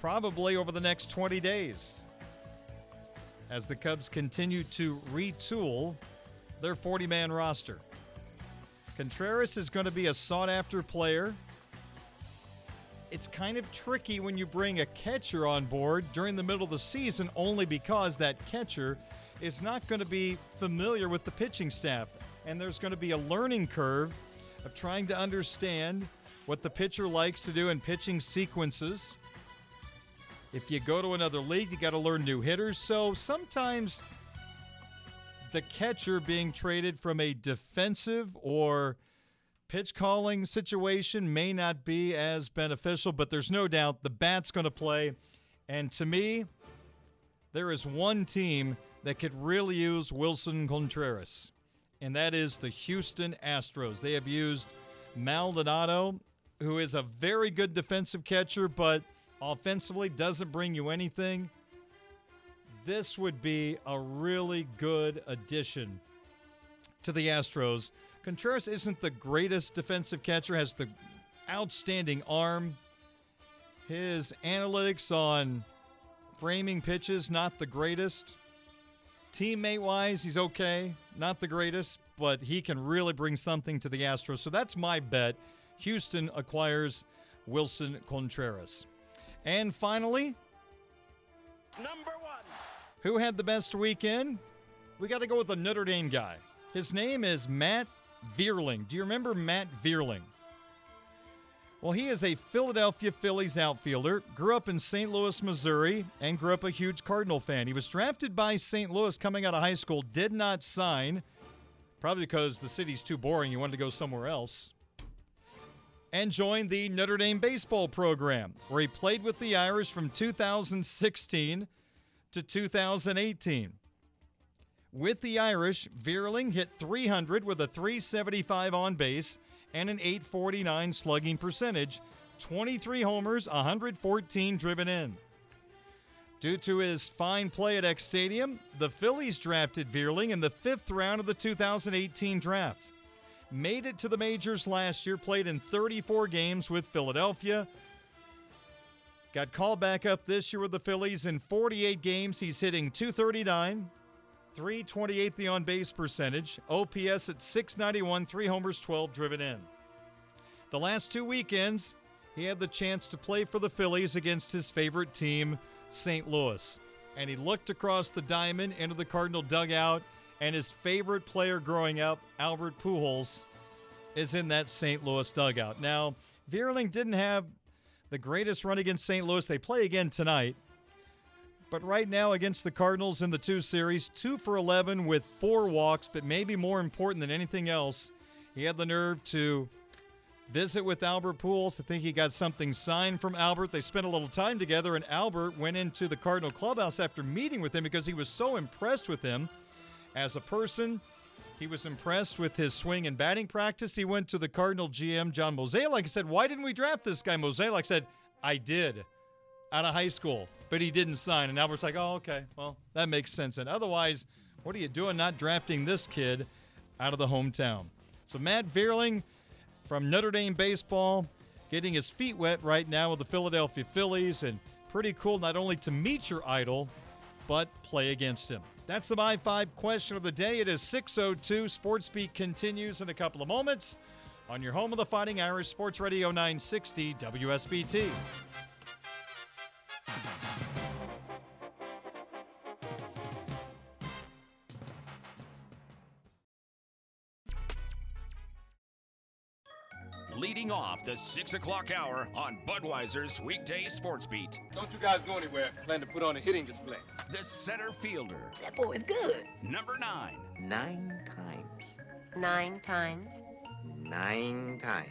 probably over the next 20 days as the Cubs continue to retool their 40 man roster. Contreras is going to be a sought after player. It's kind of tricky when you bring a catcher on board during the middle of the season only because that catcher is not going to be familiar with the pitching staff. And there's going to be a learning curve of trying to understand what the pitcher likes to do in pitching sequences. If you go to another league, you got to learn new hitters. So sometimes the catcher being traded from a defensive or pitch calling situation may not be as beneficial, but there's no doubt the bat's going to play. And to me, there is one team that could really use Willson Contreras, and that is the Houston Astros. They have used Maldonado, who is a very good defensive catcher, but offensively doesn't bring you anything this would be a really good addition to the Astros. Contreras isn't the greatest defensive catcher, has the outstanding arm. His analytics on framing pitches, not the greatest. Teammate wise, he's okay, not the greatest, but he can really bring something to the Astros. So that's my bet. Houston acquires Willson Contreras. And finally, number one. Who had the best weekend? We got to go with the Notre Dame guy. His name is Matt Vierling. Do you remember Matt Vierling? Well, he is a Philadelphia Phillies outfielder, grew up in St. Louis, Missouri, and grew up a huge Cardinal fan. He was drafted by St. Louis coming out of high school, did not sign, probably because the city's too boring. He wanted to go somewhere else. And joined the Notre Dame baseball program, where he played with the Irish from 2016 to 2018. With the Irish, Vierling hit 300 with a 375 on base and an 849 slugging percentage, 23 homers, 114 driven in. Due to his fine play at X Stadium, the Phillies drafted Vierling in the fifth round of the 2018 draft. Made it to the majors last year, played in 34 games with Philadelphia. Got called back up this year with the Phillies in 48 games. He's hitting 239, 328 the on base percentage, OPS at 691, three homers, 12 driven in. The last two weekends, he had the chance to play for the Phillies against his favorite team, St. Louis. And he looked across the diamond into the Cardinal dugout, and his favorite player growing up, Albert Pujols, is in that St. Louis dugout. Now, Vierling didn't have the greatest run against St. Louis. They play again tonight. But right now, against the Cardinals in the two series, two for 11 with four walks, but maybe more important than anything else, he had the nerve to visit with Albert Pujols. I think he got something signed from Albert. They spent a little time together, and Albert went into the Cardinal clubhouse after meeting with him because he was so impressed with him as a person. He was impressed with his swing and batting practice. He went to the Cardinal GM, John Mozeliak, and said, Why didn't we draft this guy? Mozeliak said, I did out of high school, but he didn't sign. And Albert's like, Oh, okay, well, that makes sense. And otherwise, what are you doing not drafting this kid out of the hometown? So Matt Vierling from Notre Dame baseball getting his feet wet right now with the Philadelphia Phillies, and pretty cool not only to meet your idol, but play against him. That's the My 5 question of the day. It is 6.02. Sports Beat continues in a couple of moments on your home of the Fighting Irish Sports Radio 960 WSBT. Off the 6 o'clock hour on Budweiser's weekday sports beat. Don't you guys go anywhere. Plan to put on a hitting display. The center fielder. That boy is good. Number nine. Nine times. Nine times. Nine times.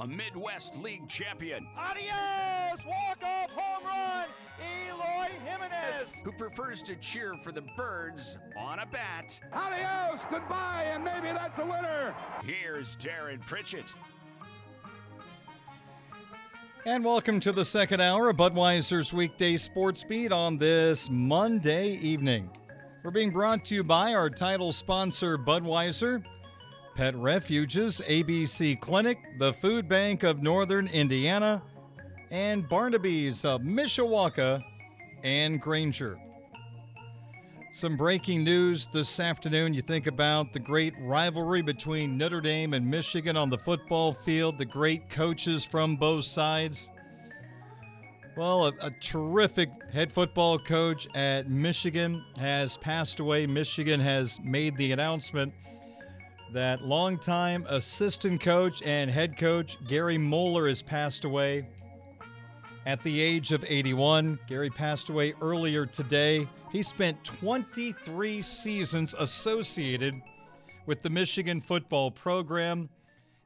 A Midwest League champion. Adios! Walk-off home run! Eloy Jimenez! Who prefers to cheer for the birds on a bat. Adios! Goodbye, and maybe that's a winner! Here's Darren Pritchett. And welcome to the second hour of Budweiser's weekday sports beat on this Monday evening. We're being brought to you by our title sponsor, Budweiser, Pet Refuges, ABC Clinic, the Food Bank of Northern Indiana, and Barnaby's of Mishawaka and Granger. Some breaking news this afternoon. You think about the great rivalry between Notre Dame and Michigan on the football field, the great coaches from both sides. Well, a, a, terrific head football coach at Michigan has passed away. Michigan has made the announcement that longtime assistant coach and head coach Gary Moeller has passed away at the age of 81. Gary passed away earlier today. He spent 23 seasons associated with the Michigan football program.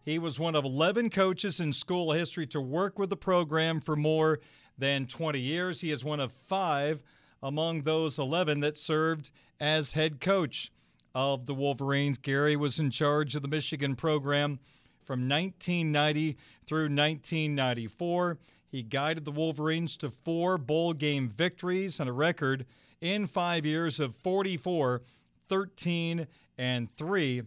He was one of 11 coaches in school history to work with the program for more than 20 years. He is one of five among those 11 that served as head coach of the Wolverines. Gary was in charge of the Michigan program from 1990 through 1994. He guided the Wolverines to four bowl game victories and a record in five years of 44, 13, and 3.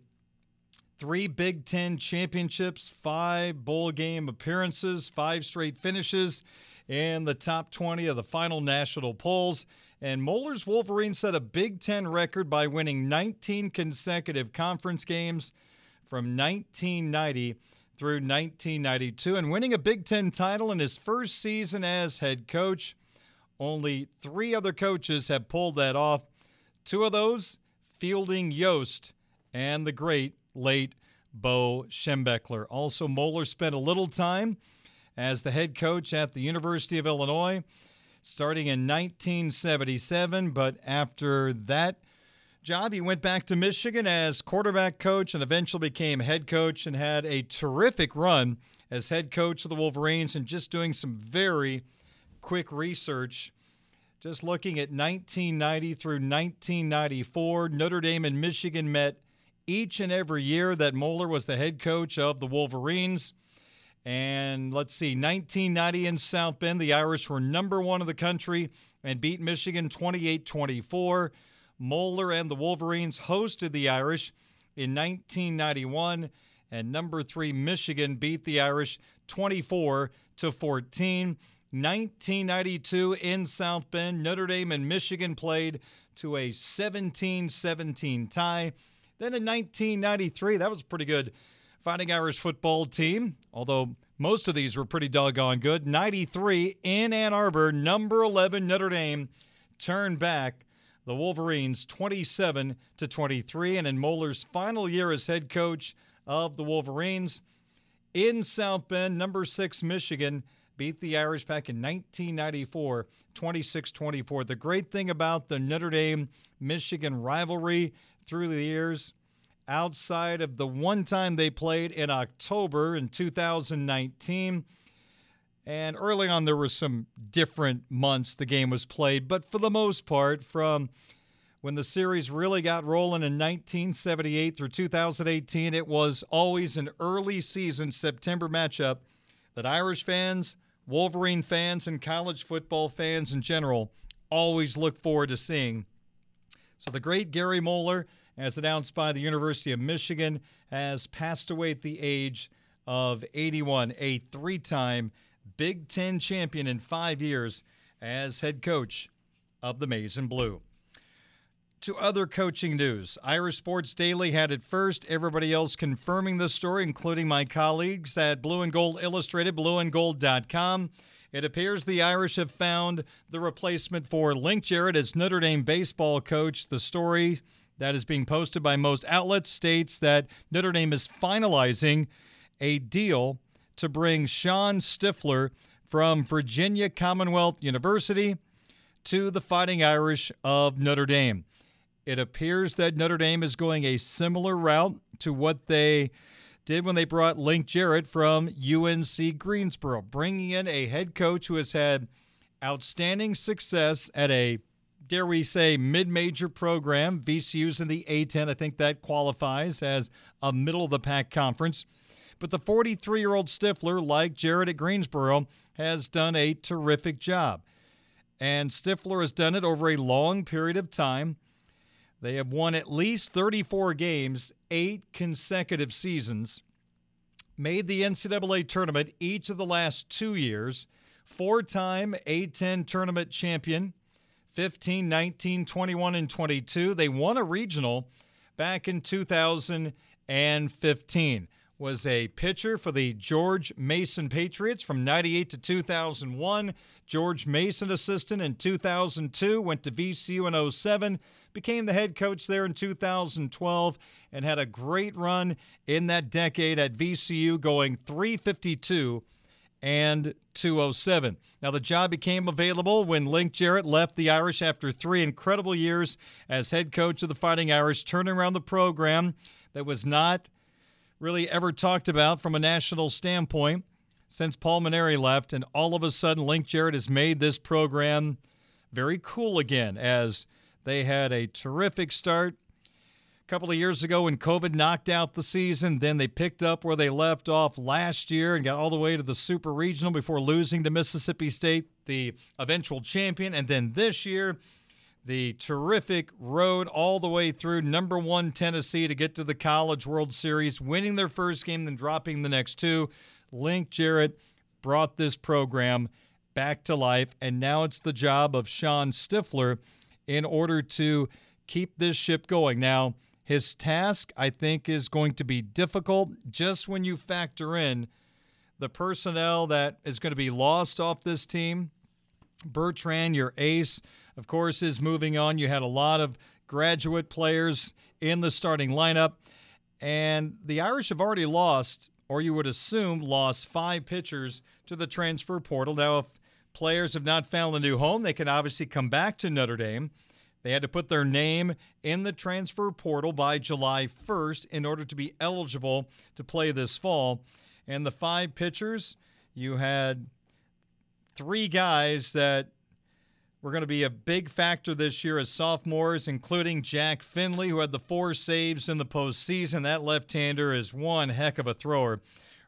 Three Big Ten championships, five bowl game appearances, five straight finishes in the top 20 of the final national polls. And Moeller's Wolverines set a Big Ten record by winning 19 consecutive conference games from 1990 through 1992 and winning a Big Ten title in his first season as head coach. Only three other coaches have pulled that off. Two of those, Fielding Yost and the great late Bo Schembechler. Also, Moeller spent a little time as the head coach at the University of Illinois, starting in 1977. But after that job, he went back to Michigan as quarterback coach and eventually became head coach and had a terrific run as head coach of the Wolverines and just doing some very quick research. Just looking at 1990 through 1994, Notre Dame and Michigan met each and every year that Moeller was the head coach of the Wolverines. And let's see, 1990 in South Bend, the Irish were number one in the country and beat Michigan 28 24. Moeller and the Wolverines hosted the Irish in 1991, and number three Michigan beat the Irish 24 to 14. 1992 in South Bend, Notre Dame and Michigan played to a 17 17 tie. Then in 1993, that was a pretty good Fighting Irish football team, although most of these were pretty doggone good. 93 in Ann Arbor, number 11 Notre Dame turned back the Wolverines 27 to 23 and in Moeller's final year as head coach of the Wolverines in South Bend, number 6 Michigan beat the Irish back in 1994 26-24. The great thing about the Notre Dame Michigan rivalry through the years outside of the one time they played in October in 2019. And early on, there were some different months the game was played, but for the most part, from when the series really got rolling in 1978 through 2018, it was always an early season September matchup that Irish fans, Wolverine fans, and college football fans in general always look forward to seeing. So the great Gary Moeller as announced by the University of Michigan, has passed away at the age of 81, a three time Big Ten champion in five years as head coach of the Maize and Blue. To other coaching news, Irish Sports Daily had it first. Everybody else confirming the story, including my colleagues at Blue and Gold Illustrated, blueandgold.com. It appears the Irish have found the replacement for Link Jarrett as Notre Dame baseball coach. The story that is being posted by most outlets states that Notre Dame is finalizing a deal to bring Shawn Stiffler from Virginia Commonwealth University to the Fighting Irish of Notre Dame. It appears that Notre Dame is going a similar route to what they did when they brought Link Jarrett from UNC Greensboro, bringing in a head coach who has had outstanding success at a dare we say, mid major program. VCU's in the A10. I think that qualifies as a middle of the pack conference. But the 43 year old Stiffler, like Jarrett at Greensboro, has done a terrific job. And Stiffler has done it over a long period of time. They have won at least 34 games, eight consecutive seasons, made the NCAA tournament each of the last two years, four time A10 tournament champion, 15, 19, 21, and 22. They won a regional back in 2015. Was a pitcher for the George Mason Patriots from 98 to 2001. George Mason assistant in 2002. Went to VCU in 07. Became the head coach there in 2012 and had a great run in that decade at VCU, going 352 and 207. Now, the job became available when Link Jarrett left the Irish after three incredible years as head coach of the Fighting Irish, turning around the program that was not really ever talked about from a national standpoint since Paul Mainieri left. And all of a sudden, Link Jarrett has made this program very cool again as they had a terrific start a couple of years ago when COVID knocked out the season. Then they picked up where they left off last year and got all the way to the Super Regional before losing to Mississippi State, the eventual champion. And then this year, the terrific road all the way through number one Tennessee to get to the College World Series, winning their first game, then dropping the next two. Link Jarrett brought this program back to life, and now it's the job of Shawn Stiffler in order to keep this ship going. Now, his task, I think, is going to be difficult just when you factor in the personnel that is going to be lost off this team. Bertrand, your ace, of course, is moving on. You had a lot of graduate players in the starting lineup, and the Irish have already lost or you would assume lost five pitchers to the transfer portal. Now, if players have not found a new home, they can obviously come back to Notre Dame. They had to put their name in the transfer portal by July 1st in order to be eligible to play this fall. And the five pitchers, you had three guys that were going to be a big factor this year as sophomores, including Jack Findlay, who had the four saves in the postseason. That left hander is one heck of a thrower.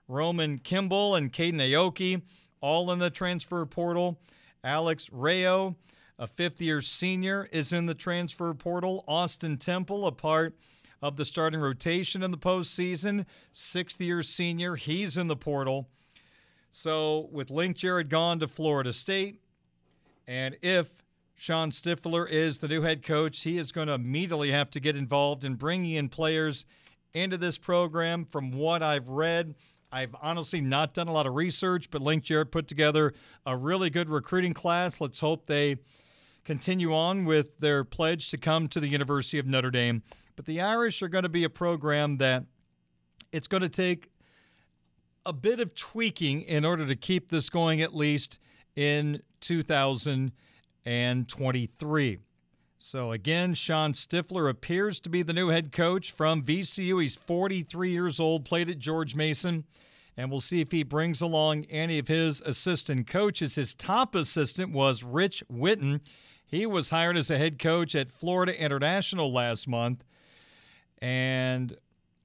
Roman Kimball and Caden Aoki, all in the transfer portal. Alex Rayo, a fifth year senior, is in the transfer portal. Austin Temple, a part of the starting rotation in the postseason. Sixth year senior, he's in the portal. So with Link Jarrett gone to Florida State, and if Shawn Stiffler is the new head coach, he is going to immediately have to get involved in bringing in players into this program. From what I've read, I've honestly not done a lot of research, but Link Jarrett put together a really good recruiting class. Let's hope they continue on with their pledge to come to the University of Notre Dame. But the Irish are going to be a program that it's going to take a bit of tweaking in order to keep this going at least in 2023. So again, Shawn Stiffler appears to be the new head coach from VCU. He's 43 years old, played at George Mason, and we'll see if he brings along any of his assistant coaches. His top assistant was Rich Witten. He was hired as a head coach at Florida International last month. And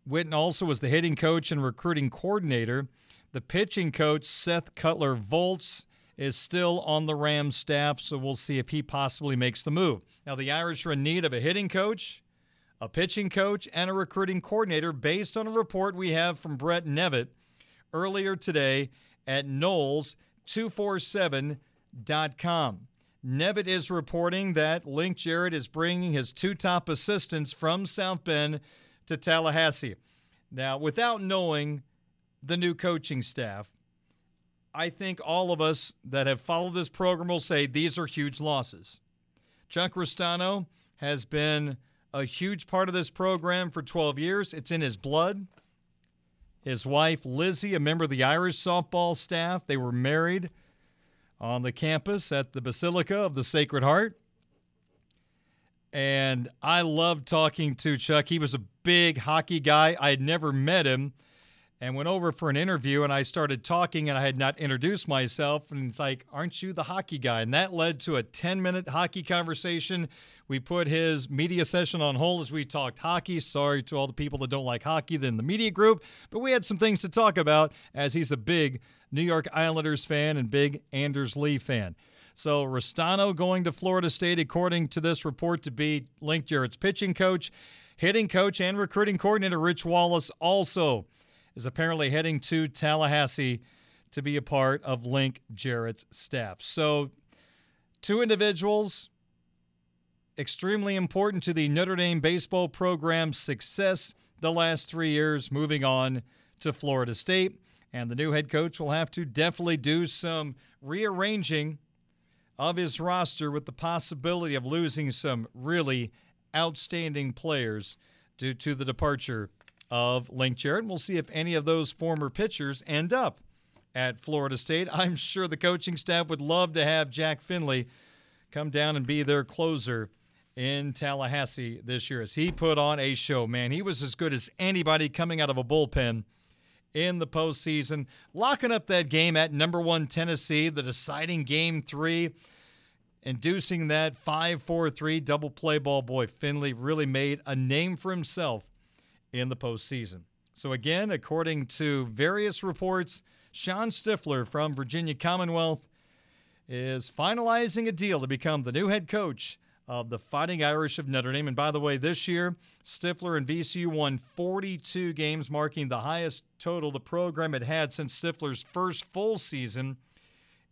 Witten also was the hitting coach and recruiting coordinator. The pitching coach, Seth Cutler Volz, is still on the Rams staff, so we'll see if he possibly makes the move. Now, the Irish are in need of a hitting coach, a pitching coach, and a recruiting coordinator based on a report we have from Brett Nevitt earlier today at Noles247.com. Nevitt is reporting that Link Jarrett is bringing his two top assistants from South Bend to Tallahassee. Now, without knowing the new coaching staff, I think all of us that have followed this program will say these are huge losses. Chuck Ristano has been a huge part of this program for 12 years. It's in his blood. His wife, Lizzie, a member of the Irish softball staff, they were married on the campus at the Basilica of the Sacred Heart. And I loved talking to Chuck. He was a big hockey guy. I had never met him and went over for an interview and I started talking and I had not introduced myself and it's like, "Aren't you the hockey guy?" And that led to a 10-minute hockey conversation. We put his media session on hold as we talked hockey. Sorry to all the people that don't like hockey in the media group, but we had some things to talk about as he's a big New York Islanders fan and big Anders Lee fan. So Ristano going to Florida State, according to this report, to be Link Jarrett's pitching coach. Hitting coach and recruiting coordinator Rich Wallace also is apparently heading to Tallahassee to be a part of Link Jarrett's staff. So, two individuals extremely important to the Notre Dame baseball program's success the last three years, moving on to Florida State. And the new head coach will have to definitely do some rearranging of his roster with the possibility of losing some really outstanding players due to the departure of Link Jarrett. We'll see if any of those former pitchers end up at Florida State. I'm sure the coaching staff would love to have Jack Findlay come down and be their closer in Tallahassee this year as he put on a show. Man, he was as good as anybody coming out of a bullpen in the postseason, locking up that game at number one Tennessee, the deciding game three, inducing that 5 4 3 double play ball. Boy, Findlay really made a name for himself in the postseason. So, again, according to various reports, Shawn Stiffler from Virginia Commonwealth is finalizing a deal to become the new head coach of the Fighting Irish of Notre Dame. And by the way, this year, Stiffler and VCU won 42 games, marking the highest total the program had had since Stiffler's first full season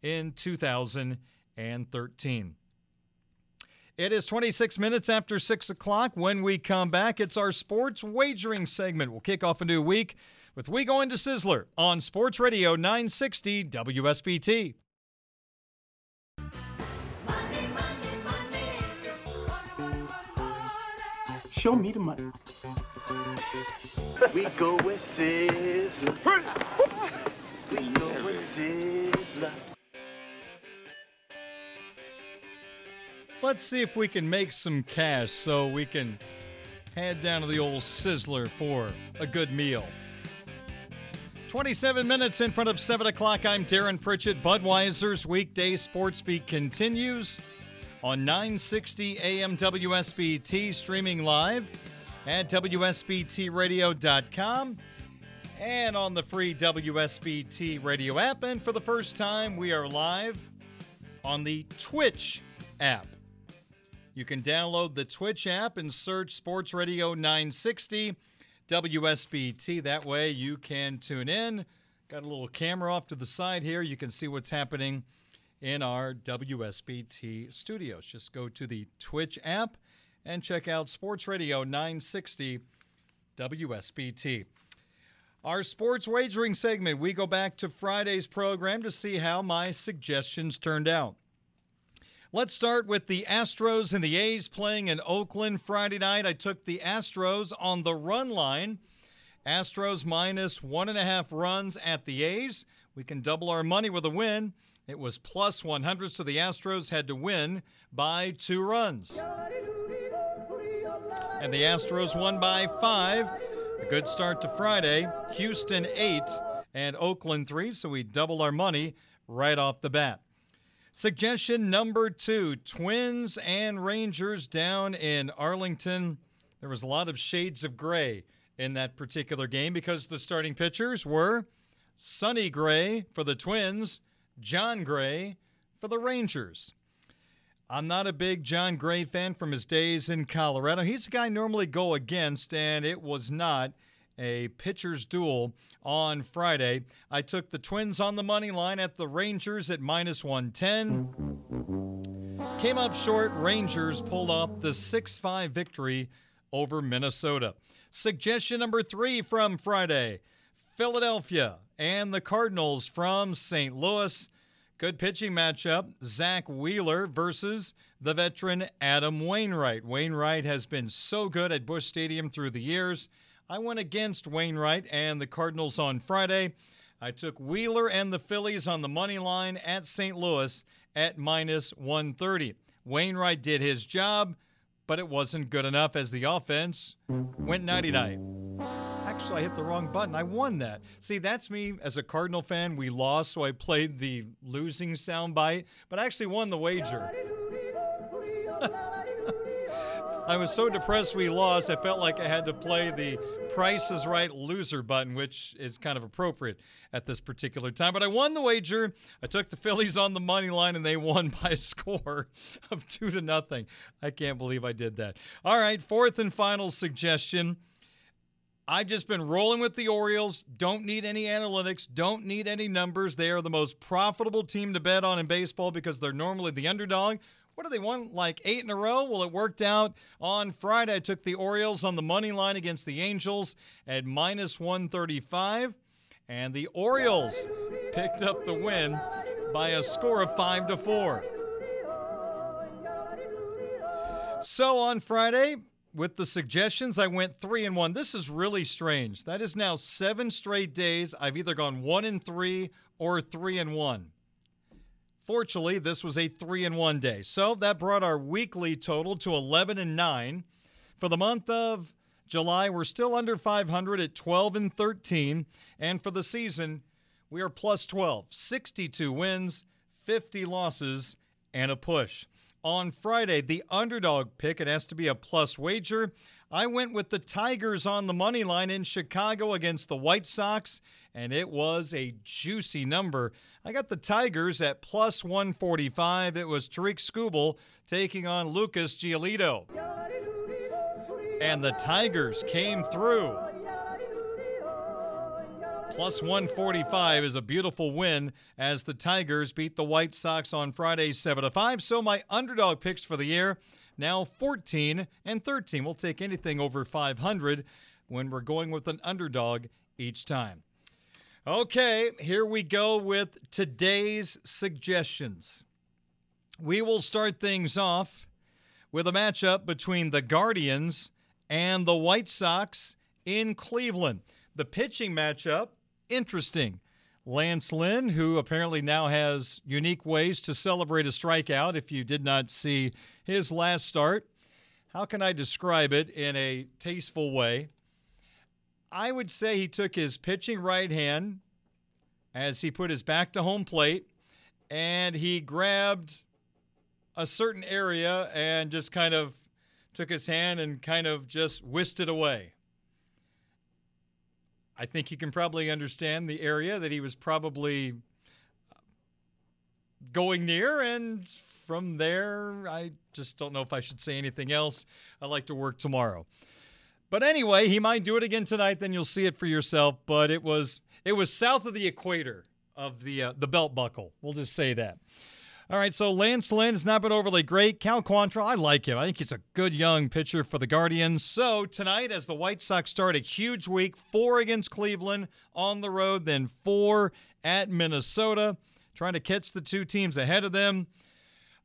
in 2013. It is 26 minutes after 6 o'clock. When we come back, it's our sports wagering segment. We'll kick off a new week with We Going to Sizzler on Sports Radio 960 WSBT. Show me the money. We go with Sizzler. We go with Sizzler. Let's see if we can make some cash so we can head down to the old Sizzler for a good meal. 27 minutes in front of 7 o'clock. I'm Darren Pritchett. Budweiser's weekday sports beat continues on 960 AM WSBT, streaming live at WSBTradio.com and on the free WSBT radio app. And for the first time, we are live on the Twitch app. You can download the Twitch app and search Sports Radio 960 WSBT. That way you can tune in. Got a little camera off to the side here. You can see what's happening in our WSBT studios. Just go to the Twitch app and check out Sports Radio 960 WSBT. Our sports wagering segment, we go back to Friday's program to see how my suggestions turned out. Let's start with the Astros and the A's playing in Oakland Friday night. I took the Astros on the run line. Astros minus one and a half runs at the A's. We can double our money with a win. It was plus 100, so the Astros had to win by two runs. And the Astros won by five. A good start to Friday. Houston eight and Oakland three, so we double our money right off the bat. Suggestion number two Twins and Rangers down in Arlington. There was a lot of shades of gray in that particular game because the starting pitchers were Sonny Gray for the Twins, Jon Gray for the Rangers. I'm not a big Jon Gray fan from his days in Colorado. He's a guy I normally go against, and it was not a pitcher's duel on Friday. I took the Twins on the money line at the Rangers at minus 110. Came up short. Rangers pulled off the 6 5 victory over Minnesota. Suggestion number three from Friday Philadelphia and the Cardinals from St. Louis. Good pitching matchup. Zack Wheeler versus the veteran Adam Wainwright. Wainwright has been so good at Busch Stadium through the years. I went against Wainwright and the Cardinals on Friday. I took Wheeler and the Phillies on the money line at St. Louis at minus 130. Wainwright did his job, but it wasn't good enough as the offense went 99. Actually, I hit the wrong button. I won that. See, that's me as a Cardinal fan. We lost, so I played the losing soundbite, but I actually won the wager. I was so depressed we lost, I felt like I had to play the Price is Right loser button, which is kind of appropriate at this particular time. But I won the wager. I took the Phillies on the money line, and they won by a score of two to nothing. I can't believe I did that. All right, fourth and final suggestion. I've just been rolling with the Orioles. Don't need any analytics. Don't need any numbers. They are the most profitable team to bet on in baseball because they're normally the underdog. What do they won? Like eight in a row? Well, it worked out on Friday. I took the Orioles on the money line against the Angels at minus 135. And the Orioles picked up the win by a score of 5 to 4. So on Friday, with the suggestions, I went three and one. This is really strange. That is now seven straight days. I've either gone one and three or three and one. Fortunately, this was a three and one day. So that brought our weekly total to 11 and nine. For the month of July, we're still under 500 at 12 and 13. And for the season, we are plus 12, 62 wins, 50 losses, and a push. On Friday, the underdog pick, it has to be a plus wager. I went with the Tigers on the money line in Chicago against the White Sox, and it was a juicy number. I got the Tigers at plus 145. It was Tarik Skubal taking on Lucas Giolito. And the Tigers came through. Plus 145 is a beautiful win as the Tigers beat the White Sox on Friday 7 to 5. So my underdog picks for the year now 14 and 13. We'll take anything over 500 when we're going with an underdog each time. Okay, here we go with today's suggestions. We will start things off with a matchup between the Guardians and the White Sox in Cleveland. The pitching matchup, interesting. Lance Lynn, who apparently now has unique ways to celebrate a strikeout if you did not see his last start. How can I describe it in a tasteful way? I would say he took his pitching right hand as he put his back to home plate and he grabbed a certain area and just kind of took his hand and kind of just whisked it away. I think you can probably understand the area that he was probably going near. And from there, I just don't know if I should say anything else. I like to work tomorrow. But anyway, he might do it again tonight. Then you'll see it for yourself. But it was it was south of the equator of the uh, the belt buckle. We'll just say that. All right, so Lance Lynn has not been overly great. Cal Quantrill, I like him. I think he's a good young pitcher for the Guardians. So tonight, as the White Sox start a huge week, four against Cleveland on the road, then four at Minnesota, trying to catch the two teams ahead of them.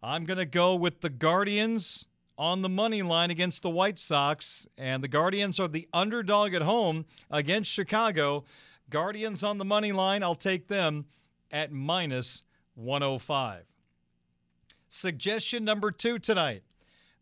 I'm going to go with the Guardians on the money line against the White Sox, and the Guardians are the underdog at home against Chicago. Guardians on the money line, I'll take them at minus 105. Suggestion number two tonight.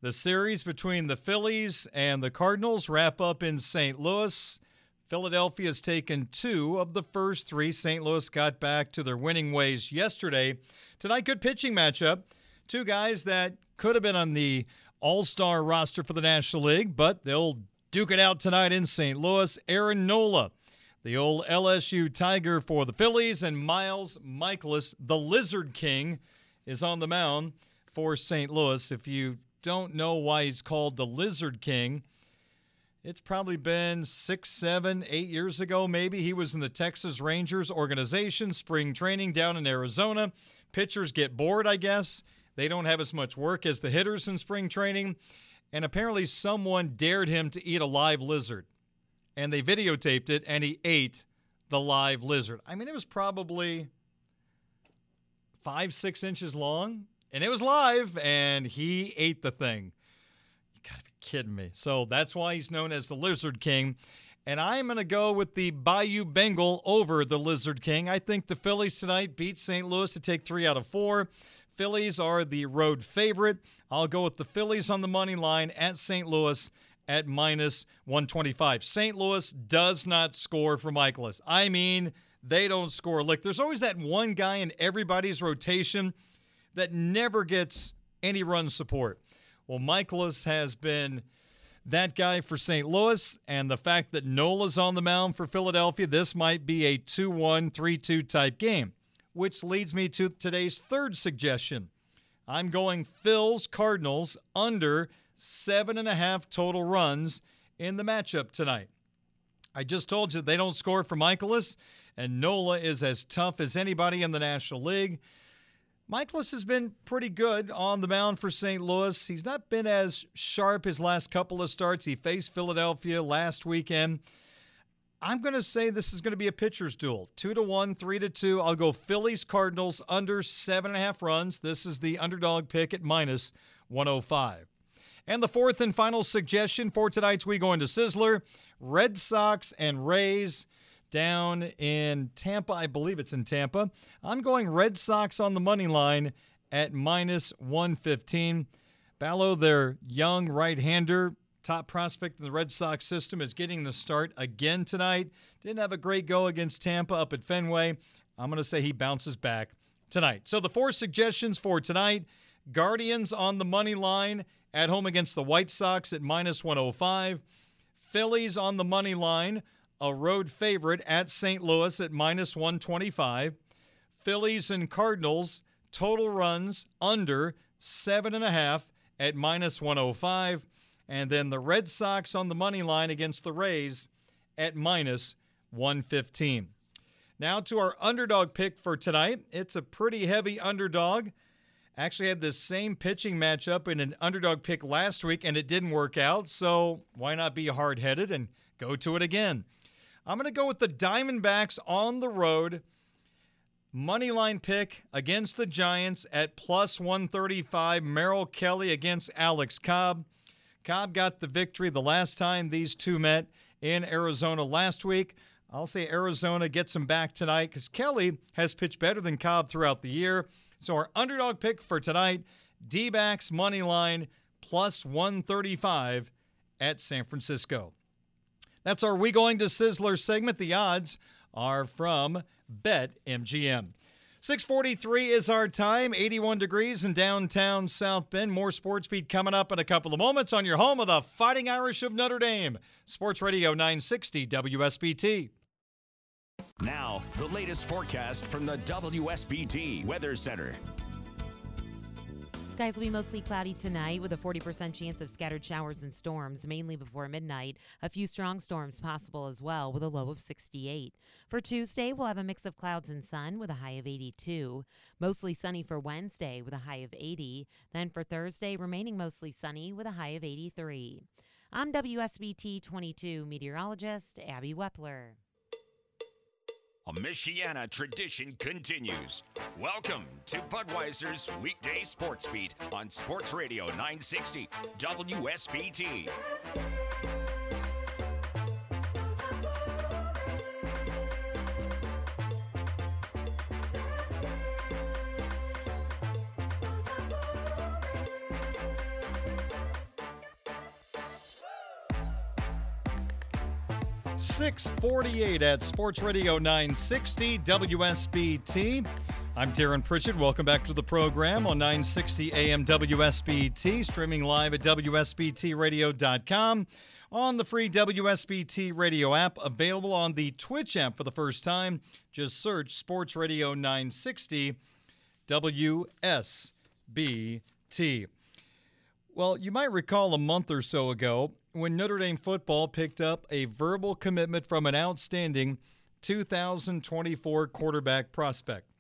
The series between the Phillies and the Cardinals wrap up in St. Louis. Philadelphia has taken two of the first three. St. Louis got back to their winning ways yesterday. Tonight, good pitching matchup. Two guys that could have been on the All Star roster for the National League, but they'll duke it out tonight in St. Louis. Aaron Nola, the old LSU Tiger for the Phillies, and Miles Mikolas, the Lizard King is on the mound for St. Louis. If you don't know why he's called the Lizard King, it's probably been six, seven, eight years ago, maybe. He was in the Texas Rangers organization, spring training down in Arizona. Pitchers get bored, I guess. They don't have as much work as the hitters in spring training. And apparently, someone dared him to eat a live lizard. And they videotaped it, and he ate the live lizard. I mean, it was probably five, six inches long, and it was live, and he ate the thing. You gotta be kidding me. So that's why he's known as the Lizard King. And I'm going to go with the Bayou Bengal over the Lizard King. I think the Phillies tonight beat St. Louis to take three out of four. Phillies are the road favorite. I'll go with the Phillies on the money line at St. Louis at minus 125. St. Louis does not score for Mikolas. I mean, they don't score. Look, there's always that one guy in everybody's rotation that never gets any run support. Well, Mikolas has been that guy for St. Louis, and the fact that Nola's on the mound for Philadelphia, this might be a 2 1, 3 2 type game, which leads me to today's third suggestion. I'm going Phil's Cardinals under seven and a half total runs in the matchup tonight. I just told you they don't score for Mikolas, and Nola is as tough as anybody in the National League. Mikolas has been pretty good on the mound for St. Louis. He's not been as sharp his last couple of starts. He faced Philadelphia last weekend. I'm going to say this is going to be a pitcher's duel. Two to one, three to two. I'll go Phillies Cardinals under seven and a half runs. This is the underdog pick at minus 105. And the fourth and final suggestion for tonight's We Go into Sizzler Red Sox and Rays down in Tampa. I believe it's in Tampa. I'm going Red Sox on the money line at minus 115. Bello, their young right hander, top prospect in the Red Sox system, is getting the start again tonight. Didn't have a great go against Tampa up at Fenway. I'm going to say he bounces back tonight. So the four suggestions for tonight Guardians on the money line at home against the White Sox at minus 105. Phillies on the money line a road favorite at St. Louis at minus 125. Phillies and Cardinals, total runs under seven and a half at minus 105. And then the Red Sox on the money line against the Rays at minus 115. Now to our underdog pick for tonight. It's a pretty heavy underdog. Actually had this same pitching matchup in an underdog pick last week and it didn't work out. So why not be hard headed and go to it again? I'm going to go with the Diamondbacks on the road. Money line pick against the Giants at plus 135. Merrill Kelly against Alex Cobb. Cobb got the victory the last time these two met in Arizona last week. I'll say Arizona gets him back tonight because Kelly has pitched better than Cobb throughout the year. So our underdog pick for tonight, D backs money line plus 135 at San Francisco. That's our We Going to Sizzler segment. The odds are from BetMGM. 643 is our time, 81 degrees in downtown South Bend. More Sports Beat coming up in a couple of moments on your home of the Fighting Irish of Notre Dame. Sports Radio 960 WSBT. Now, the latest forecast from the WSBT Weather Center. Skies will be mostly cloudy tonight with a 40% chance of scattered showers and storms, mainly before midnight. A few strong storms possible as well, with a low of 68. For Tuesday, we'll have a mix of clouds and sun with a high of 82. Mostly sunny for Wednesday with a high of 80. Then for Thursday, remaining mostly sunny with a high of 83. I'm WSBT 22 meteorologist Abby Wepler. A Michiana tradition continues. Welcome to Budweiser's weekday sports beat on Sports Radio 960 WSBT. Six forty-eight at Sports Radio 960 WSBT. I'm Darren Pritchett. Welcome back to the program on 960 AM WSBT, streaming live at WSBTradio.com on the free WSBT radio app, available on the Twitch app for the first time. Just search Sports Radio 960 WSBT. Well, you might recall a month or so ago when Notre Dame football picked up a verbal commitment from an outstanding 2024 quarterback prospect.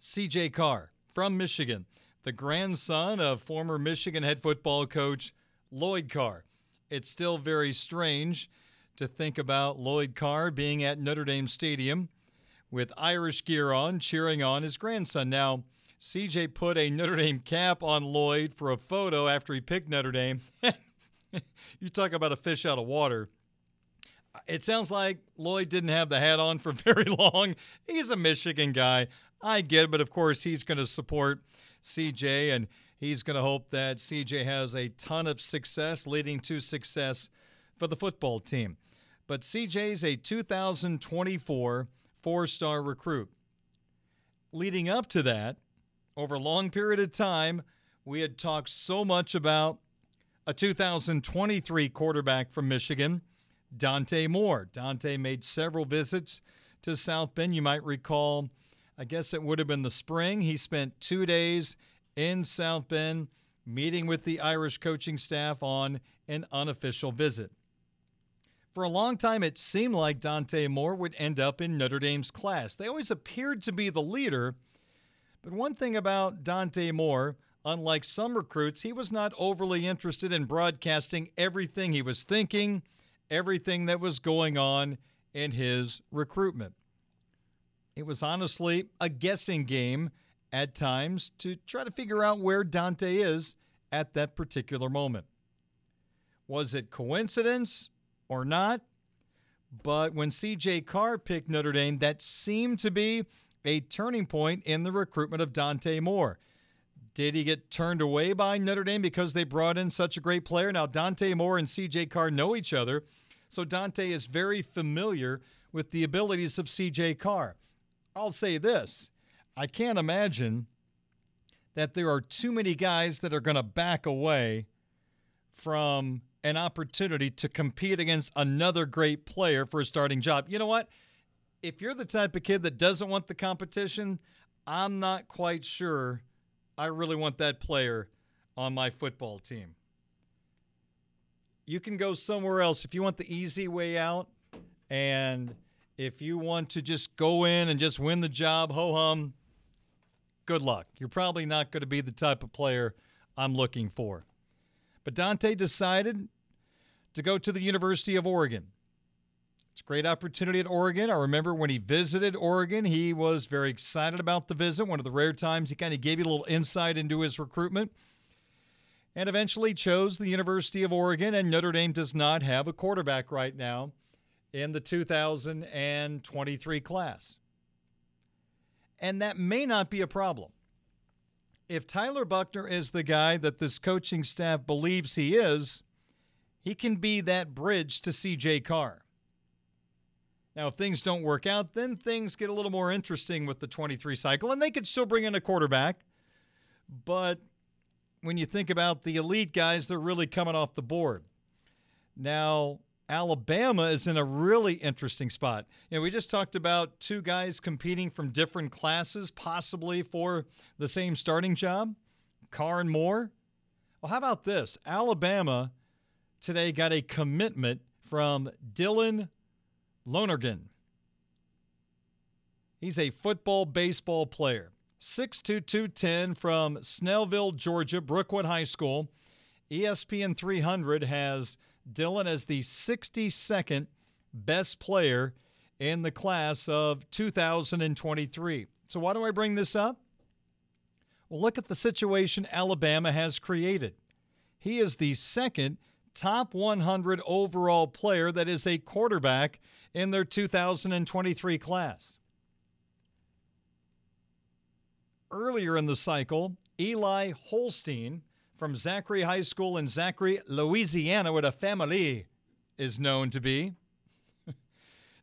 CJ Carr from Michigan, the grandson of former Michigan head football coach Lloyd Carr. It's still very strange to think about Lloyd Carr being at Notre Dame Stadium with Irish gear on, cheering on his grandson. Now, CJ put a Notre Dame cap on Lloyd for a photo after he picked Notre Dame. you talk about a fish out of water. It sounds like Lloyd didn't have the hat on for very long. He's a Michigan guy. I get it, but of course, he's going to support CJ and he's going to hope that CJ has a ton of success, leading to success for the football team. But CJ's a 2024 four star recruit. Leading up to that, over a long period of time, we had talked so much about a 2023 quarterback from Michigan, Dante Moore. Dante made several visits to South Bend. You might recall, I guess it would have been the spring. He spent two days in South Bend meeting with the Irish coaching staff on an unofficial visit. For a long time, it seemed like Dante Moore would end up in Notre Dame's class. They always appeared to be the leader. But one thing about Dante Moore, unlike some recruits, he was not overly interested in broadcasting everything he was thinking, everything that was going on in his recruitment. It was honestly a guessing game at times to try to figure out where Dante is at that particular moment. Was it coincidence or not? But when CJ Carr picked Notre Dame, that seemed to be a turning point in the recruitment of Dante Moore. Did he get turned away by Notre Dame because they brought in such a great player? Now, Dante Moore and CJ Carr know each other, so Dante is very familiar with the abilities of CJ Carr. I'll say this I can't imagine that there are too many guys that are going to back away from an opportunity to compete against another great player for a starting job. You know what? If you're the type of kid that doesn't want the competition, I'm not quite sure I really want that player on my football team. You can go somewhere else if you want the easy way out and if you want to just go in and just win the job, ho hum, good luck. You're probably not going to be the type of player I'm looking for. But Dante decided to go to the University of Oregon. It's a great opportunity at Oregon. I remember when he visited Oregon, he was very excited about the visit. One of the rare times he kind of gave you a little insight into his recruitment. and eventually chose the University of Oregon, and Notre Dame does not have a quarterback right now in the 2023 class. And that may not be a problem. If Tyler Buchner is the guy that this coaching staff believes he is, he can be that bridge to CJ Carr. Now, if things don't work out, then things get a little more interesting with the 23 cycle, and they could still bring in a quarterback. But when you think about the elite guys, they're really coming off the board. Now, Alabama is in a really interesting spot. You know, we just talked about two guys competing from different classes, possibly for the same starting job, Carr and Moore. Well, how about this? Alabama today got a commitment from Dylan Lonergan. He's a football baseball player. 62210 from Snellville, Georgia, Brookwood High School. ESPN 300 has Dylan as the 62nd best player in the class of 2023. So, why do I bring this up? Well, look at the situation Alabama has created. He is the second top 100 overall player that is a quarterback in their 2023 class. Earlier in the cycle, Eli Holstein from Zachary High School in Zachary, Louisiana, where the family is known to be,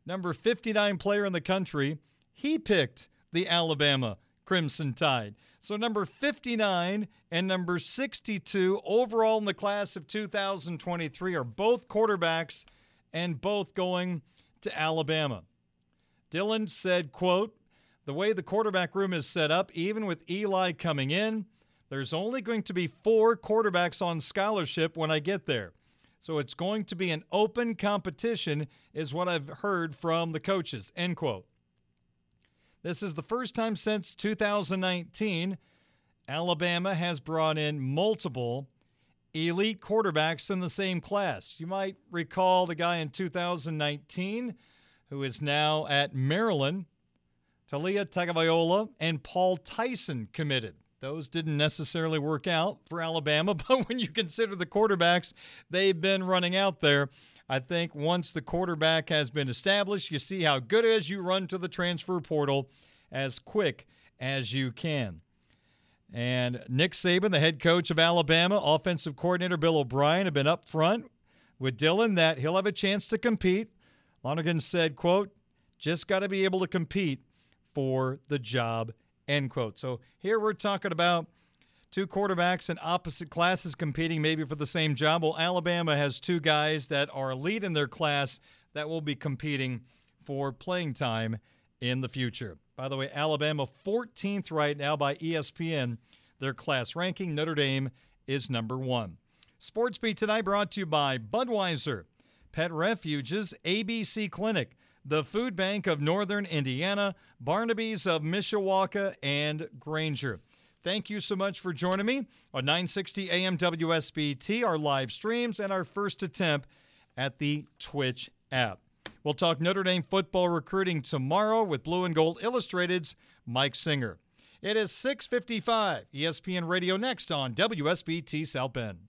number 59 player in the country, he picked the Alabama Crimson Tide. So, number 59 and number 62 overall in the class of 2023 are both quarterbacks and both going to Alabama. Dylan said, quote, the way the quarterback room is set up, even with Eli coming in, there's only going to be four quarterbacks on scholarship when I get there. So it's going to be an open competition, is what I've heard from the coaches. End quote. This is the first time since 2019 Alabama has brought in multiple elite quarterbacks in the same class. You might recall the guy in 2019 who is now at Maryland, Taulia Tagovailoa and Paul Tyson committed. Those didn't necessarily work out for Alabama, but when you consider the quarterbacks they've been running out there, I think once the quarterback has been established, you see how good it is you run to the transfer portal as quick as you can. And Nick Saban, the head coach of Alabama, offensive coordinator Bill O'Brien have been up front with Dylan that he'll have a chance to compete. Lonergan said, quote, just got to be able to compete for the job, end quote. So here we're talking about two quarterbacks in opposite classes competing maybe for the same job. Well, Alabama has two guys that are elite in their class that will be competing for playing time in the future. By the way, Alabama 14th right now by ESPN, their class ranking. Notre Dame is number one. Sports Beat tonight brought to you by Budweiser, Pet Refuges, ABC Clinic, the Food Bank of Northern Indiana, Barnaby's of Mishawaka, and Granger. Thank you so much for joining me on 960 AM WSBT, our live streams, and our first attempt at the Twitch app. We'll talk Notre Dame football recruiting tomorrow with Blue and Gold Illustrated's Mike Singer. It is 6:55. ESPN Radio next on WSBT South Bend.